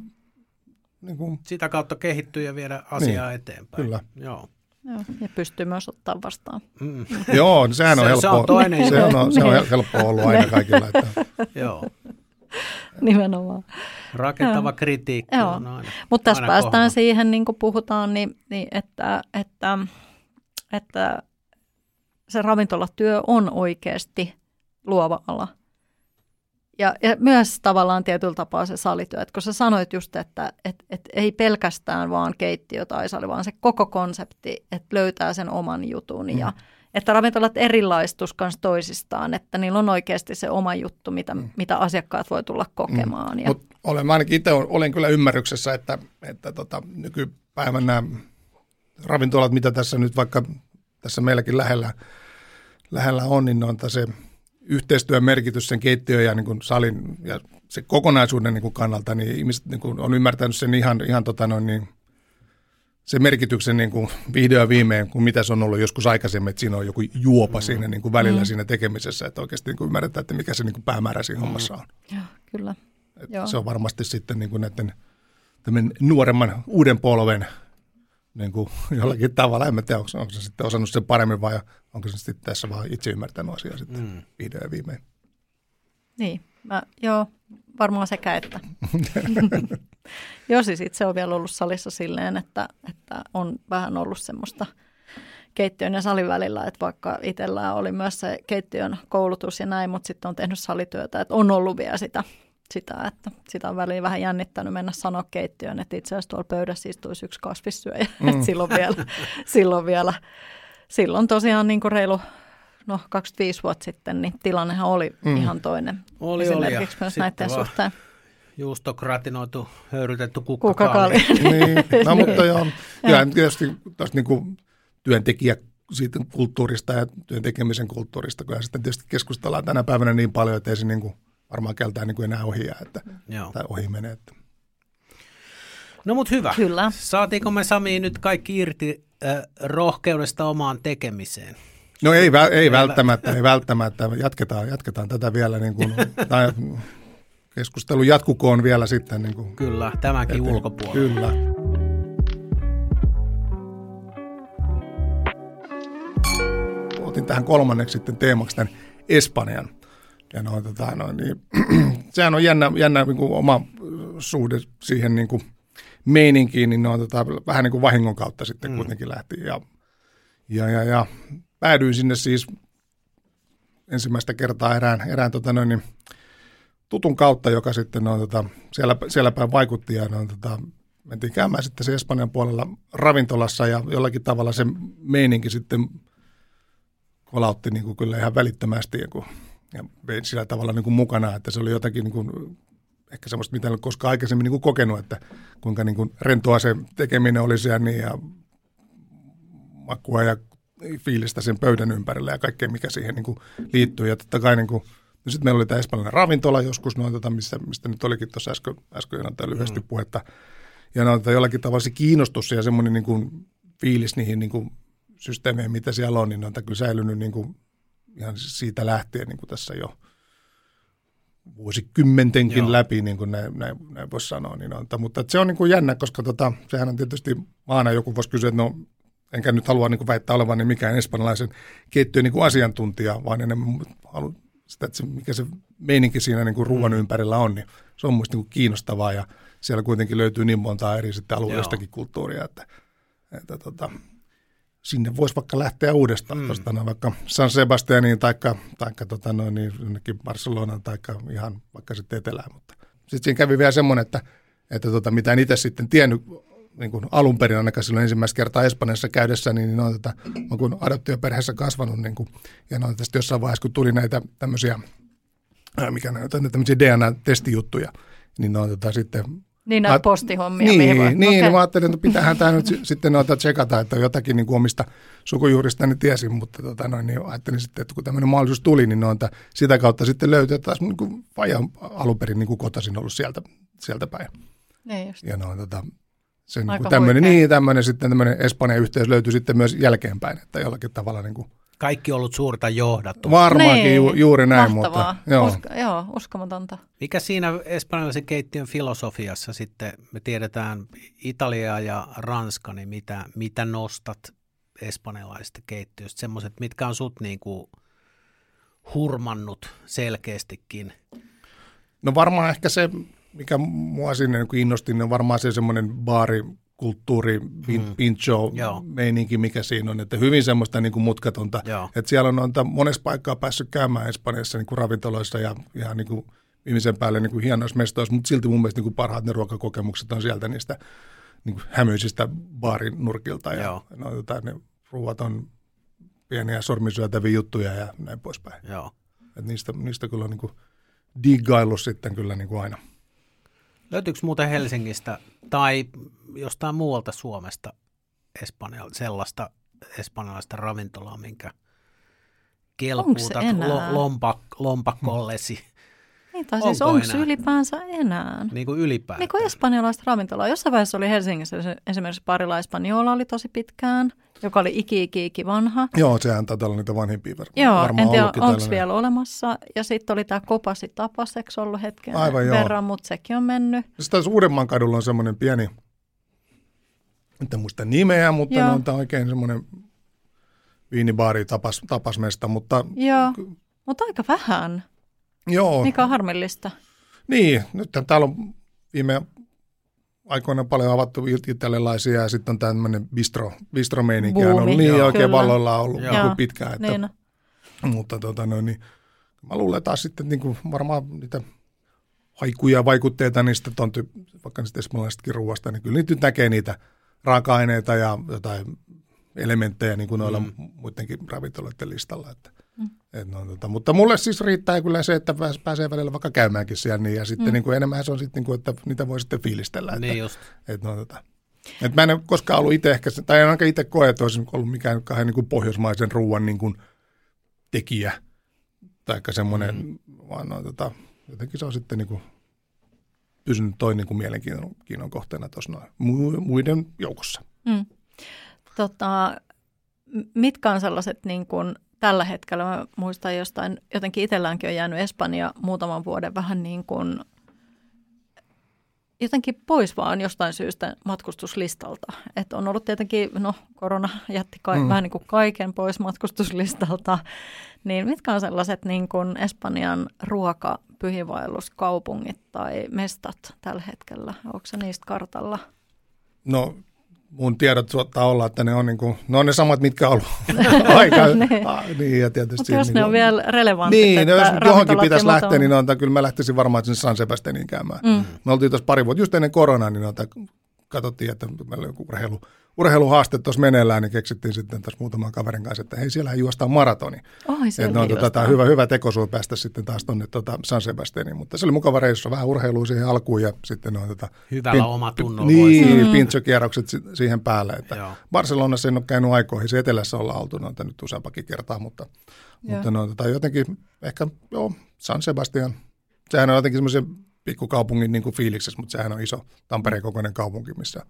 niin kuin, sitä kautta kehittyä ja viedä asiaa niin, eteenpäin. Kyllä. Joo. Joo, ja pystyy myös ottaa vastaan. Mm. Joo, niin sehän on se, helppo. Se on, toinen se on, se on helppo ollut aina kaikilla. Että. Joo. Nimenomaan. Rakentava Joo. kritiikki Joo. on aina Mutta tässä aina päästään kohdalla. siihen, niin kuin puhutaan, niin, niin että, että, että se ravintolatyö on oikeasti luova ala. Ja, ja myös tavallaan tietyllä tapaa se salityö, että kun sä sanoit just, että et, et ei pelkästään vaan keittiö tai sali, vaan se koko konsepti, että löytää sen oman jutun mm. ja että ravintolat erilaistus myös toisistaan, että niillä on oikeasti se oma juttu, mitä, mm. mitä asiakkaat voi tulla kokemaan. Mm. Ja... Mut olen, mä ainakin itse olen kyllä ymmärryksessä, että, että tota, nykypäivän nämä ravintolat, mitä tässä nyt vaikka tässä meilläkin lähellä, lähellä on, niin on se yhteistyön merkitys sen keittiön ja niin kuin salin ja se kokonaisuuden niin kuin kannalta, niin ihmiset niin kuin on ymmärtänyt sen ihan, ihan tota noin, niin, se merkityksen niin kuin vihdoin viimein, kuin mitä se on ollut joskus aikaisemmin, että siinä on joku juopa mm. siinä niin kuin välillä mm. siinä tekemisessä, että oikeasti niin kuin ymmärretään, että mikä se niin kuin päämäärä siinä mm. hommassa on. Ja, kyllä. Joo. Se on varmasti sitten niin kuin näiden nuoremman uuden polven niin kuin <laughs> jollakin tavalla. En tiedä, onko, onko se sitten osannut sen paremmin vai onko se sitten tässä vaan itse ymmärtänyt asiaa sitten mm. vihdoin ja viimein. Niin, mä, joo, varmaan sekä että. <laughs> joo, siis itse on vielä ollut salissa silleen, että, että on vähän ollut semmoista keittiön ja salin välillä, että vaikka itsellään oli myös se keittiön koulutus ja näin, mutta sitten on tehnyt salityötä, että on ollut vielä sitä sitä, että sitä on väliin vähän jännittänyt mennä sanoa keittiöön, että itse asiassa tuolla pöydässä istuisi yksi kasvissyöjä. <laughs> Mm. silloin, vielä, silloin vielä, silloin tosiaan niin kuin reilu no 25 vuotta sitten, niin tilannehan oli mm. ihan toinen. Oli, Esimerkiksi oli. myös näiden suhteen. Juustokratinoitu, höyrytetty kukkakaali. <laughs> niin, <laughs> no mutta joo, ja tietysti tuosta niin kuin työntekijä siitä kulttuurista ja työn tekemisen kulttuurista, kun sitten tietysti keskustellaan tänä päivänä niin paljon, että ei se niin kuin – varmaan keltää niin kuin enää ohi jää, että, Joo. tai ohi menee. Että. No mutta hyvä. Kyllä. Saatiinko me Sami nyt kaikki irti äh, rohkeudesta omaan tekemiseen? No ei, vä- ei välttämättä, ei välttämättä. Jatketaan, jatketaan tätä vielä, niin kuin, tai keskustelu jatkukoon vielä sitten. Niin kuin, Kyllä, tämäkin eteen. ulkopuolella. Kyllä. Otin tähän kolmanneksi sitten teemaksi tämän Espanjan. Ja no, tota, no, niin, <clears throat> sehän on jännä, jännä niin kuin oma suhde siihen niin kuin meininkiin, niin no, tota, vähän niin kuin vahingon kautta sitten mm. kuitenkin lähti. Ja, ja, ja, ja päädyin sinne siis ensimmäistä kertaa erään, erään tota, no, niin, tutun kautta, joka sitten no, tota, siellä, siellä päin vaikutti ja no, tota, mentiin käymään sitten se Espanjan puolella ravintolassa ja jollakin tavalla se meininki sitten kolautti niin kuin kyllä ihan välittömästi, kun ja sillä tavalla niin kuin mukana, että se oli jotakin niin kuin, ehkä semmoista, mitä en ole koskaan aikaisemmin niin kuin kokenut, että kuinka niin kuin rentoa se tekeminen oli siellä niin ja makua ja fiilistä sen pöydän ympärillä ja kaikkea, mikä siihen niin kuin liittyy. Ja totta kai niin kuin, no sitten meillä oli tämä espanjalainen ravintola joskus, noin, tota, mistä, mistä nyt olikin tuossa äsken, äsken lyhyesti mm. puhetta. Ja no, tota, jollakin tavalla se kiinnostus ja semmoinen niin kuin, fiilis niihin niin kuin, systeemeihin, mitä siellä on, niin on kyllä säilynyt niin kuin, ihan siitä lähtien niin kuin tässä jo vuosikymmentenkin Joo. läpi, niin kuin näin, näin, näin voisi sanoa. Niin on. Mutta se on niin kuin jännä, koska tota, sehän on tietysti maana joku voisi kysyä, että no enkä nyt halua niin kuin väittää olevan niin mikään espanjalaisen keittiön niin kuin asiantuntija, vaan enemmän haluan sitä, että se, mikä se meininki siinä niin kuin ruoan mm. ympärillä on, niin se on minusta niin kiinnostavaa ja siellä kuitenkin löytyy niin monta eri sitten alueellistakin kulttuuria, että, että tota, sinne voisi vaikka lähteä uudestaan, mm. tuosta no, vaikka San Sebastianiin tai tota noin, niin Barcelonaan tai ihan vaikka sitten etelään. Mutta sitten siinä kävi vielä semmoinen, että, että tota, mitä en itse sitten tiennyt niin kuin alun perin ainakaan silloin ensimmäistä kertaa Espanjassa käydessä, niin, niin on tätä, on kun adoptioperheessä kasvanut, niin kuin, ja no, tästä jossain vaiheessa, kun tuli näitä tämmöisiä, mikä näitä, tämmöisiä DNA-testijuttuja, niin on tätä sitten niin näitä postihommia. Niin, voi, niin okay. mä ajattelin, että pitäähän tämä nyt sitten noita tsekata, että jotakin niin kuin omista sukujuurista niin tiesin, mutta tota noin, niin ajattelin sitten, että kun tämmöinen mahdollisuus tuli, niin noita, sitä kautta sitten löytyi, että taas niin kuin Fajan alun perin niin kuin kotasin ollut sieltä, sieltä päin. Niin just. Ja no, tota, sen niin tämmöinen, niin, tämmöinen sitten tämmöinen Espanjan yhteys löytyi sitten myös jälkeenpäin, että jollakin tavalla niin kuin kaikki ollut suurta johdattu. Varmaankin niin, ju, juuri näin, mahtavaa. mutta joo. Usko, joo, uskomatonta. Mikä siinä espanjalaisen keittiön filosofiassa sitten, me tiedetään Italia ja Ranska, niin mitä, mitä nostat espanjalaisesta keittiöstä, semmoiset, mitkä on sut niin kuin hurmannut selkeästikin? No varmaan ehkä se, mikä mua sinne niin innosti, niin on varmaan se semmoinen baari kulttuuri, mm. pincho meininki, mikä siinä on, että hyvin semmoista niin kuin mutkatonta. Joo. Että siellä on noita monessa paikkaa päässyt käymään Espanjassa niin kuin ravintoloissa ja ihan niin kuin viimeisen päälle niin kuin hienoissa mestoissa, mutta silti mun mielestä niin kuin parhaat ne ruokakokemukset on sieltä niistä niin kuin hämyisistä baarin nurkilta ja Joo. no, tota, ne ruuat on pieniä sormisyötäviä juttuja ja näin poispäin. Joo. Et niistä, niistä kyllä on niin kuin diggaillut sitten kyllä niin kuin aina. Löytyykö muuten Helsingistä tai jostain muualta Suomesta Espanja, sellaista espanjalaista ravintolaa, minkä kelpuutat lo, lompak, lompakkollesi? Niin, tai siis onko ylipäänsä enää? Niin kuin ylipäätään. Niin kuin espanjalaista ravintolaa. Jossain vaiheessa oli Helsingissä esimerkiksi Parilla Espanjola oli tosi pitkään, joka oli iki, iki, iki vanha. Joo, sehän taitaa olla niitä vanhimpia varmaan. Joo, varmaan en tiedä, onko vielä olemassa. Ja sitten oli tämä Kopasi Tapaseks ollut hetken Aivan, verran, mutta sekin on mennyt. Sitten Uudenmaan kadulla on semmoinen pieni en muista nimeä, mutta Joo. on oikein semmoinen viinibaari tapas, tapasmesta. Mutta, Joo, mutta aika vähän. Joo. Mikä on harmillista. Niin, nyt täällä on viime aikoina paljon avattu italialaisia ja sitten on tämmöinen bistro, bistromeininki. on niin Joo, oikein kyllä. valloilla ollut Joo. pitkään. Että, niin. Mutta tota, no, niin, mä luulen taas sitten niin kuin varmaan niitä haikuja vaikutteita niistä tonty, vaikka niistä espanjalaisestakin ruoasta, niin kyllä niitä näkee niitä – raaka-aineita ja jotain elementtejä niin kuin noilla mm. muidenkin ravintoloiden listalla. Että. Et no, tota, mutta mulle siis riittää kyllä se, että pääsee välillä vaikka käymäänkin siellä niin, ja sitten mm. niin kuin enemmän se on sitten, niin kuin, että niitä voi sitten fiilistellä. Niin just. Et, no, tota, et mä en ole koskaan ollut itse ehkä, tai en ainakaan itse koe, että olisin ollut mikään kahden niin kuin pohjoismaisen ruoan niin kuin tekijä, tai semmoinen, mm. vaan no, tota, jotenkin se on sitten niin kuin pysynyt toinen niin kuin mielenkiinnon kohteena tuossa muiden joukossa. Mm. Tota, mitkä on sellaiset niin kuin tällä hetkellä, mä muistan jostain, jotenkin itselläänkin on jäänyt Espanja muutaman vuoden vähän niin kuin jotenkin pois vaan jostain syystä matkustuslistalta. Et on ollut tietenkin, no korona jätti ka- mm. vähän niin kuin kaiken pois matkustuslistalta, niin mitkä on sellaiset niin kuin Espanjan ruokapyhivaelluskaupungit tai mestat tällä hetkellä? Onko se niistä kartalla? No mun tiedot suottaa olla, että ne on, niin kuin, ne, on ne samat, mitkä on ollut <laughs> aika. ah, niin, ja tietysti, Mutta jos niin ne on vielä relevantit. Niin, no, jos johonkin pitäisi lähteä, niin on, kyllä mä lähtisin varmaan sinne San Sebastianin käymään. Mm. Me oltiin tuossa pari vuotta, just ennen koronaa, niin on, katsottiin, että meillä on joku urheilu, urheiluhaaste tuossa meneillään, niin keksittiin sitten tässä muutaman kaverin kanssa, että hei, siellä juostaan maratoni. Se että no, tota, hyvä, hyvä tekosuun päästä sitten taas tuonne tota San Sebastianiin, mutta se oli mukava reissu, vähän urheilua siihen alkuun ja sitten noin tota, Hyvällä pin, oma tunnolla. Niin, mm. pintsokierrokset siihen päälle. Että Joo. Barcelonassa en ole käynyt aikoihin, se etelässä ollaan oltu noita nyt useampakin kertaa, mutta, mutta no, tota, jotenkin ehkä joo, San Sebastian, sehän on jotenkin semmoisen pikkukaupungin niin kuin fiiliksessä, mutta sehän on iso Tampereen kokoinen kaupunki, missä,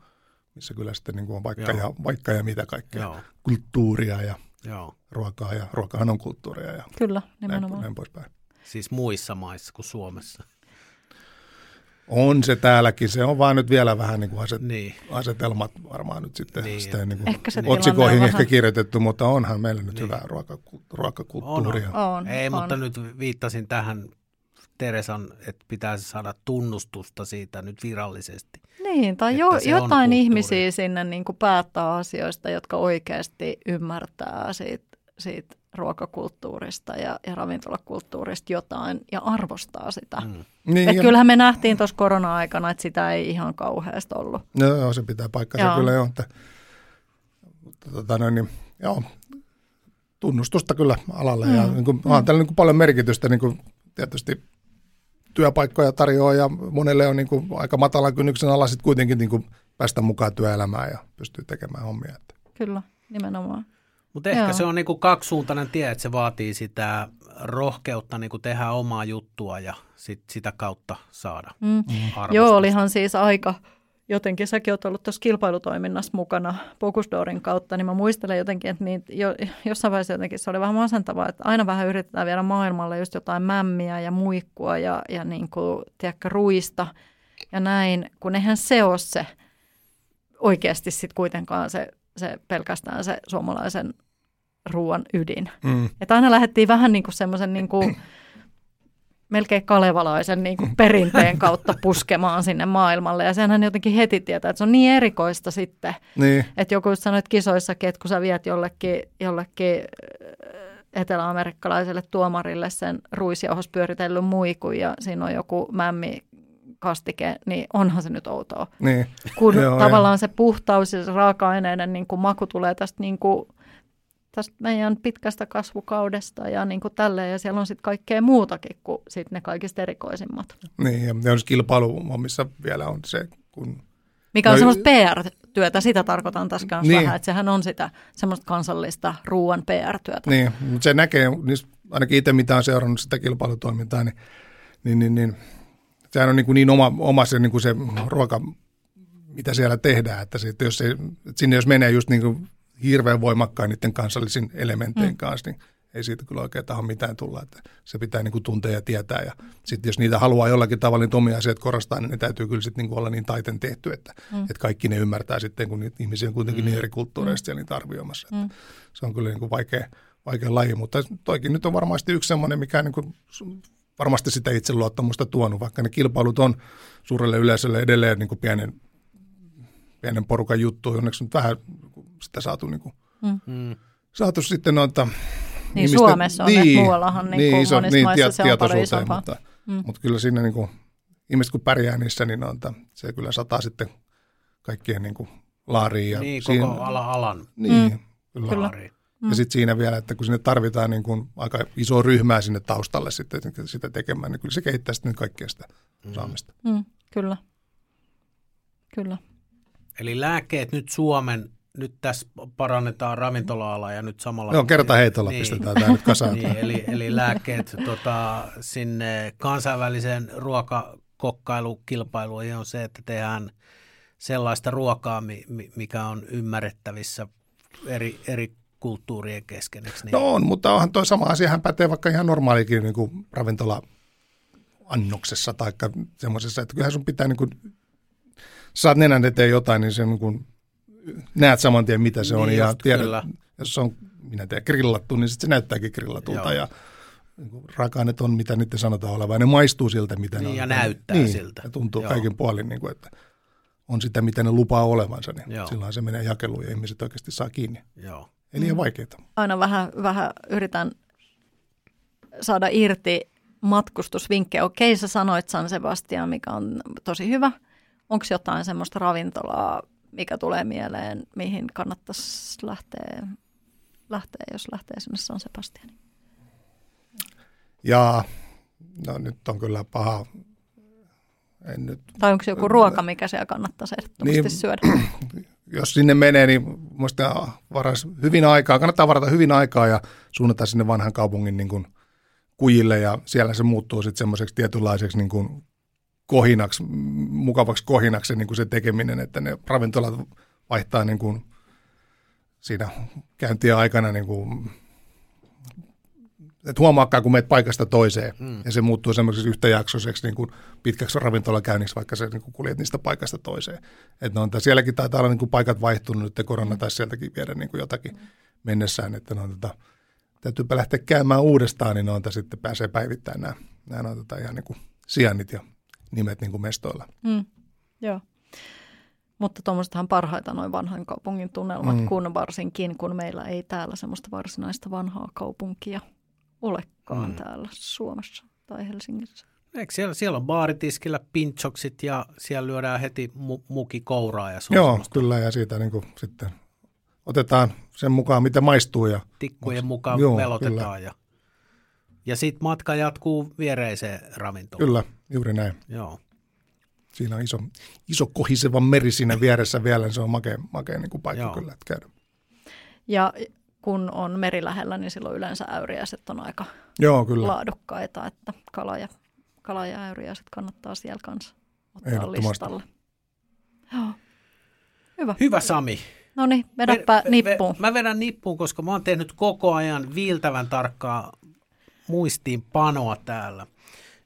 missä kyllä sitten niin kuin on vaikka ja, vaikka ja mitä kaikkea, Joo. kulttuuria ja Joo. ruokaa ja ruokahan on kulttuuria ja kyllä, nimenomaan. Näin, näin poispäin. Siis muissa maissa kuin Suomessa. On se täälläkin, se on vaan nyt vielä vähän niin kuin aset, niin. asetelmat varmaan nyt sitten niin. sitä niin kuin ehkä se otsikoihin ehkä vähän... kirjoitettu, mutta onhan meillä nyt niin. hyvää ruokakulttuuria. On, on. Ei, on. mutta nyt viittasin tähän Teresan, että pitäisi saada tunnustusta siitä nyt virallisesti. Niin, tai jo, jotain ihmisiä sinne niin kuin päättää asioista, jotka oikeasti ymmärtää siitä, siitä ruokakulttuurista ja, ja ravintolakulttuurista jotain ja arvostaa sitä. Mm. Niin, Et ja... Kyllähän me nähtiin tuossa korona-aikana, että sitä ei ihan kauheasti ollut. No joo, se pitää paikkansa joo. kyllä jo. Että, tota, no, niin, joo, tunnustusta kyllä alalle mm. ja niin kuin, mm. on tällä niin kuin paljon merkitystä niin kuin, tietysti työpaikkoja tarjoaa ja monelle on niin kuin aika matalan kynnyksen alla sitten kuitenkin niin kuin päästä mukaan työelämään ja pystyy tekemään hommia. Kyllä, nimenomaan. Mutta ehkä Joo. se on niinku kaksisuuntainen tie, että se vaatii sitä rohkeutta niinku tehdä omaa juttua ja sit sitä kautta saada mm. mm. Joo, olihan siis aika, jotenkin säkin olet ollut tuossa kilpailutoiminnassa mukana Pokusdorin kautta, niin mä muistelen jotenkin, että niitä, jo, jossain vaiheessa jotenkin se oli vähän masentavaa, että aina vähän yritetään viedä maailmalle just jotain mämmiä ja muikkua ja, ja niin kuin, tiedätkö, ruista ja näin, kun eihän se ole se oikeasti sitten kuitenkaan se se pelkästään se suomalaisen ruoan ydin. Mm. Että aina lähdettiin vähän niin kuin semmoisen niin kuin, <clears throat> melkein kalevalaisen niin kuin perinteen kautta puskemaan sinne maailmalle. Ja senhän jotenkin heti tietää, että se on niin erikoista sitten. Niin. Että joku just sanoit kisoissakin, että kun sä viet jollekin, jollekin äh, eteläamerikkalaiselle tuomarille sen ruisjauhos pyöritellyn muikun ja siinä on joku mämmi kastike, niin onhan se nyt outoa. Niin. Kun Joo, tavallaan ja. se puhtaus ja se raaka-aineiden niin kuin maku tulee tästä, niin kuin, tästä meidän pitkästä kasvukaudesta ja niin kuin tälleen, ja siellä on sitten kaikkea muutakin kuin sit ne kaikista erikoisimmat. Niin, ja jos kilpailu, missä vielä on se, kun mikä on no, semmoista PR-työtä, sitä tarkoitan tässä kanssa niin. vähän, että sehän on sitä semmoista kansallista ruoan PR-työtä. Niin, mutta se näkee, ainakin itse mitä on seurannut sitä kilpailutoimintaa, niin, niin, niin, niin sehän on niin, kuin niin oma, oma se, niin kuin se ruoka, mitä siellä tehdään, että, se, että jos se, että sinne jos menee just niin kuin hirveän voimakkaan niiden kansallisin elementein mm. kanssa, niin ei siitä kyllä oikein taho mitään tulla, että se pitää niin kuin tuntea ja tietää. Ja sitten jos niitä haluaa jollakin tavalla niitä omia asioita korostaa, niin ne täytyy kyllä sitten niin kuin olla niin taiten tehty, että, mm. että kaikki ne ymmärtää sitten, kun niitä ihmisiä on kuitenkin mm. niin eri kulttuureista mm. ja niitä arvioimassa. Mm. Että se on kyllä niin kuin vaikea, vaikea laji, mutta toikin nyt on varmasti yksi semmoinen, mikä niin kuin varmasti sitä itseluottamusta tuonut, vaikka ne kilpailut on suurelle yleisölle edelleen niin kuin pienen, pienen porukan juttu. Onneksi nyt vähän sitä saatu, niin kuin, mm. mm. saatu sitten noita... Niin ihmisten, Suomessa on, niin, muuallahan niin, niin, iso, niin, maissa tiet, se on paljon isompaa. Mutta, mm. mutta kyllä siinä niin kuin, ihmiset kun pärjää niissä, niin noita, se kyllä sataa sitten kaikkien niin kuin, laariin. Ja niin, koko siinä, ala, alan. Niin, mm. kyllä. kyllä. Mm. Ja sitten siinä vielä, että kun sinne tarvitaan niin kuin aika iso ryhmää sinne taustalle sitten sitä tekemään, niin kyllä se kehittää sitten kaikkea sitä mm. saamista. Mm, kyllä. Kyllä. Eli lääkkeet nyt Suomen, nyt tässä parannetaan ravintola ja nyt samalla... Joo, kerta heitolla niin, pistetään tämä nyt kasaan. Niin, eli, eli lääkkeet tota, sinne kansainväliseen ruokakokkailu-kilpailuun on se, että tehdään sellaista ruokaa, mikä on ymmärrettävissä eri, eri kulttuurien kesken. Niin? No on, mutta onhan tuo sama asia, hän pätee vaikka ihan normaalikin niin kuin ravintola annoksessa tai semmoisessa, että kyllähän sun pitää niin kuin, saat nenän eteen jotain, niin se niin kuin, näet saman tien, mitä se niin on. Ja tiedät, kyllä. jos se on, minä tiedän, grillattu, niin sitten se näyttääkin grillatulta. Joo. Ja niin raaka on, mitä nyt sanotaan olevan. Ne maistuu siltä, mitä niin, ne on. Ja näyttää niin, siltä. Ja tuntuu Joo. kaikin puolin, niin kuin, että on sitä, mitä ne lupaa olevansa. Niin Joo. silloin se menee jakeluun ja ihmiset oikeasti saa kiinni. Joo. Ei liian vaikeaa. Aina vähän, vähän yritän saada irti matkustusvinkkejä. Okei, sä sanoit San Sebastian, mikä on tosi hyvä. Onko jotain semmoista ravintolaa, mikä tulee mieleen, mihin kannattaisi lähteä, lähteä jos lähtee sinne San Sebastianiin? Ja no nyt on kyllä paha. En nyt, tai onko joku ruoka, mikä siellä kannattaisi ehdottomasti niin, syödä? <clears throat> jos sinne menee, niin muista varas hyvin aikaa, kannattaa varata hyvin aikaa ja suunnata sinne vanhan kaupungin niin kuin kujille ja siellä se muuttuu sitten semmoiseksi tietynlaiseksi niin kuin kohinaksi, mukavaksi kohinaksi niin kuin se tekeminen, että ne ravintolat vaihtaa niin kuin siinä käyntiä aikana niin kuin et huomaakaan, kun meet paikasta toiseen mm. ja se muuttuu semmoiseksi yhtäjaksoiseksi niin kuin pitkäksi ravintolakäynniksi, vaikka se niin kuin kuljet niistä paikasta toiseen. Et no, sielläkin taitaa olla niin kuin paikat vaihtunut, että korona taisi sieltäkin viedä niin kuin jotakin mm. mennessään, että no, tota, täytyypä lähteä käymään uudestaan, niin noita sitten pääsee päivittämään nämä, nämä no, tota, ihan niin kuin sijainnit ja nimet niin kuin mestoilla. Mm. Joo. Mutta tuommoisethan parhaita noin vanhan kaupungin tunnelmat, mm. kun varsinkin, kun meillä ei täällä semmoista varsinaista vanhaa kaupunkia olekaan mm. täällä Suomessa tai Helsingissä. Eikö siellä, siellä on baaritiskillä pinchoksit ja siellä lyödään heti mu- muki kouraa. Ja Joo, semmoista. kyllä ja siitä niin kuin sitten otetaan sen mukaan, mitä maistuu. Ja Tikkujen mukaan Joo, velotetaan. Kyllä. Ja, ja sitten matka jatkuu viereiseen ravintolaan. Kyllä, juuri näin. Joo. Siinä on iso, iso kohiseva meri siinä vieressä vielä, niin se on makea, makea niin kuin paikka Joo. kyllä, että käydä. Ja kun on meri lähellä, niin silloin yleensä äyriäiset on aika Joo, kyllä. laadukkaita, että kala ja, kala ja äyriäiset kannattaa siellä kanssa ottaa listalle. Joo. Hyvä. Hyvä Sami. No niin, vedäpä nippuun. Mä vedän nippuun, koska mä oon tehnyt koko ajan viiltävän tarkkaa muistiinpanoa täällä.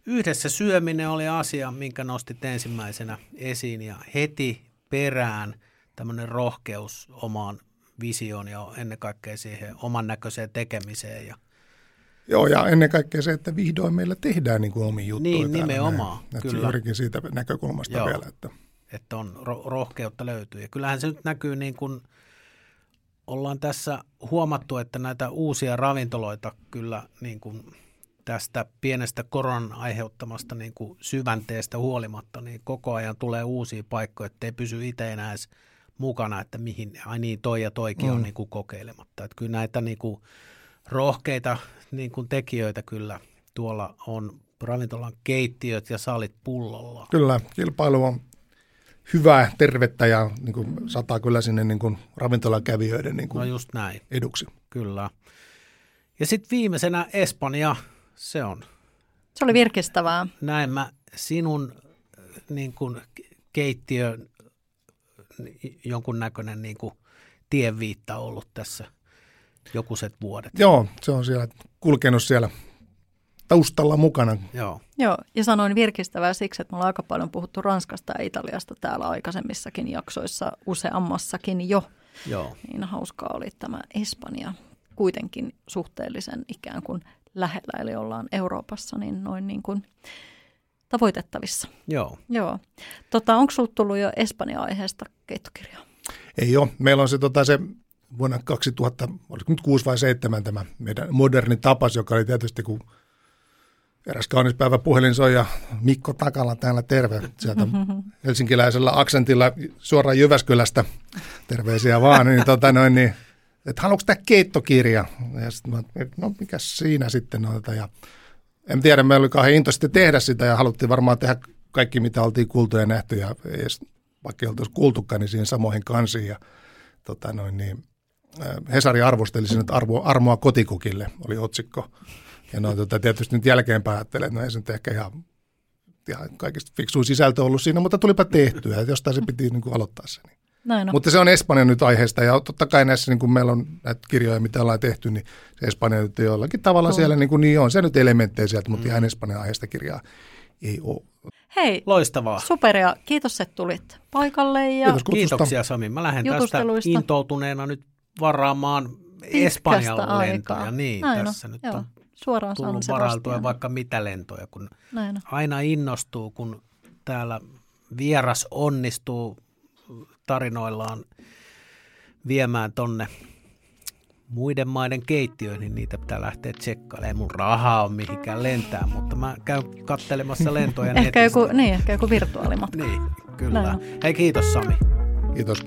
Yhdessä syöminen oli asia, minkä nostit ensimmäisenä esiin ja heti perään tämmöinen rohkeus omaan visioon ja ennen kaikkea siihen oman näköiseen tekemiseen. Ja Joo, ja ennen kaikkea se, että vihdoin meillä tehdään niin kuin omia juttuja. Niin, nimenomaan. Näin. Kyllä. Juurikin siitä näkökulmasta Joo, vielä. Että, että on ro- rohkeutta löytyy. Ja kyllähän se nyt näkyy niin kuin, ollaan tässä huomattu, että näitä uusia ravintoloita kyllä niin kuin tästä pienestä koronan aiheuttamasta niin kuin syvänteestä huolimatta, niin koko ajan tulee uusia paikkoja, ettei pysy itse enää edes mukana, että mihin, ai niin, toi ja toikin mm. on niin kuin kokeilematta. Että kyllä näitä niin kuin rohkeita niin kuin tekijöitä kyllä tuolla on ravintolan keittiöt ja salit pullolla. Kyllä, kilpailu on hyvää, tervettä ja niin kuin, sataa kyllä sinne niin kuin, ravintolan kävijöiden niin kuin, no just näin. eduksi. Kyllä. Ja sitten viimeisenä Espanja, se on. Se oli virkistävää. Näin mä sinun niin kuin, keittiön jonkunnäköinen niin kuin, tienviitta ollut tässä jokuset vuodet. Joo, se on siellä kulkenut siellä taustalla mukana. Joo. Joo, ja sanoin virkistävää siksi, että me ollaan aika paljon puhuttu Ranskasta ja Italiasta täällä aikaisemmissakin jaksoissa, useammassakin jo. Joo. Niin hauskaa oli tämä Espanja kuitenkin suhteellisen ikään kuin lähellä, eli ollaan Euroopassa, niin noin niin kuin tavoitettavissa. Joo. Joo. Tota, onko sinulla tullut jo Espanja-aiheesta keittokirjaa? Ei ole. Meillä on se, tota, se vuonna 2000, oliko nyt 6 vai 7 tämä meidän moderni tapas, joka oli tietysti kun eräs kaunis päivä puhelin soi ja Mikko Takala täällä terve sieltä helsinkiläisellä aksentilla suoraan Jyväskylästä. Terveisiä vaan. Niin, tota noin, niin, että haluatko tämä keittokirja? Ja sitten mä, no mikä siinä sitten on. Ja en tiedä, meillä oli kauhean into sitten tehdä sitä ja haluttiin varmaan tehdä kaikki, mitä oltiin kuultu ja nähty ja edes, vaikka ei oltaisi kuultukaan, niin siihen samoihin kansiin. Ja, tota noin, niin, Hesari arvosteli sen, että arvo, armoa kotikukille oli otsikko. Ja no, tota, tietysti nyt jälkeenpäin ajattelen, että no ei se nyt ehkä ihan, ihan kaikista fiksuin sisältö ollut siinä, mutta tulipa tehtyä, että jostain se piti niin kuin aloittaa se. Niin. Näin on. Mutta se on Espanja nyt aiheesta ja totta kai näissä, niin kuin meillä on näitä kirjoja, mitä ollaan tehty, niin se Espanja nyt jollakin tavalla on. siellä, niin, kuin, niin on se nyt elementtejä sieltä, mutta mm. ihan Espanjan aiheesta kirjaa ei ole. Hei, Loistavaa. superia. Kiitos, että tulit paikalle. Ja Kiitos Kiitoksia Sami. Mä lähden tästä intoutuneena nyt varaamaan Espanjan lentoja. Niin, Näin tässä on. nyt Joo. on suoraan tullut varailtua vaikka mitä lentoja, kun Näin. aina innostuu, kun täällä vieras onnistuu tarinoillaan viemään tonne muiden maiden keittiöihin, niin niitä pitää lähteä tsekkailemaan. Ei mun rahaa on mihinkään lentää, mutta mä käyn kattelemassa lentoja <laughs> ehkä joku, Niin, ehkä joku virtuaalimatka. Niin, kyllä. Näin. Hei, kiitos Sami. Kiitos.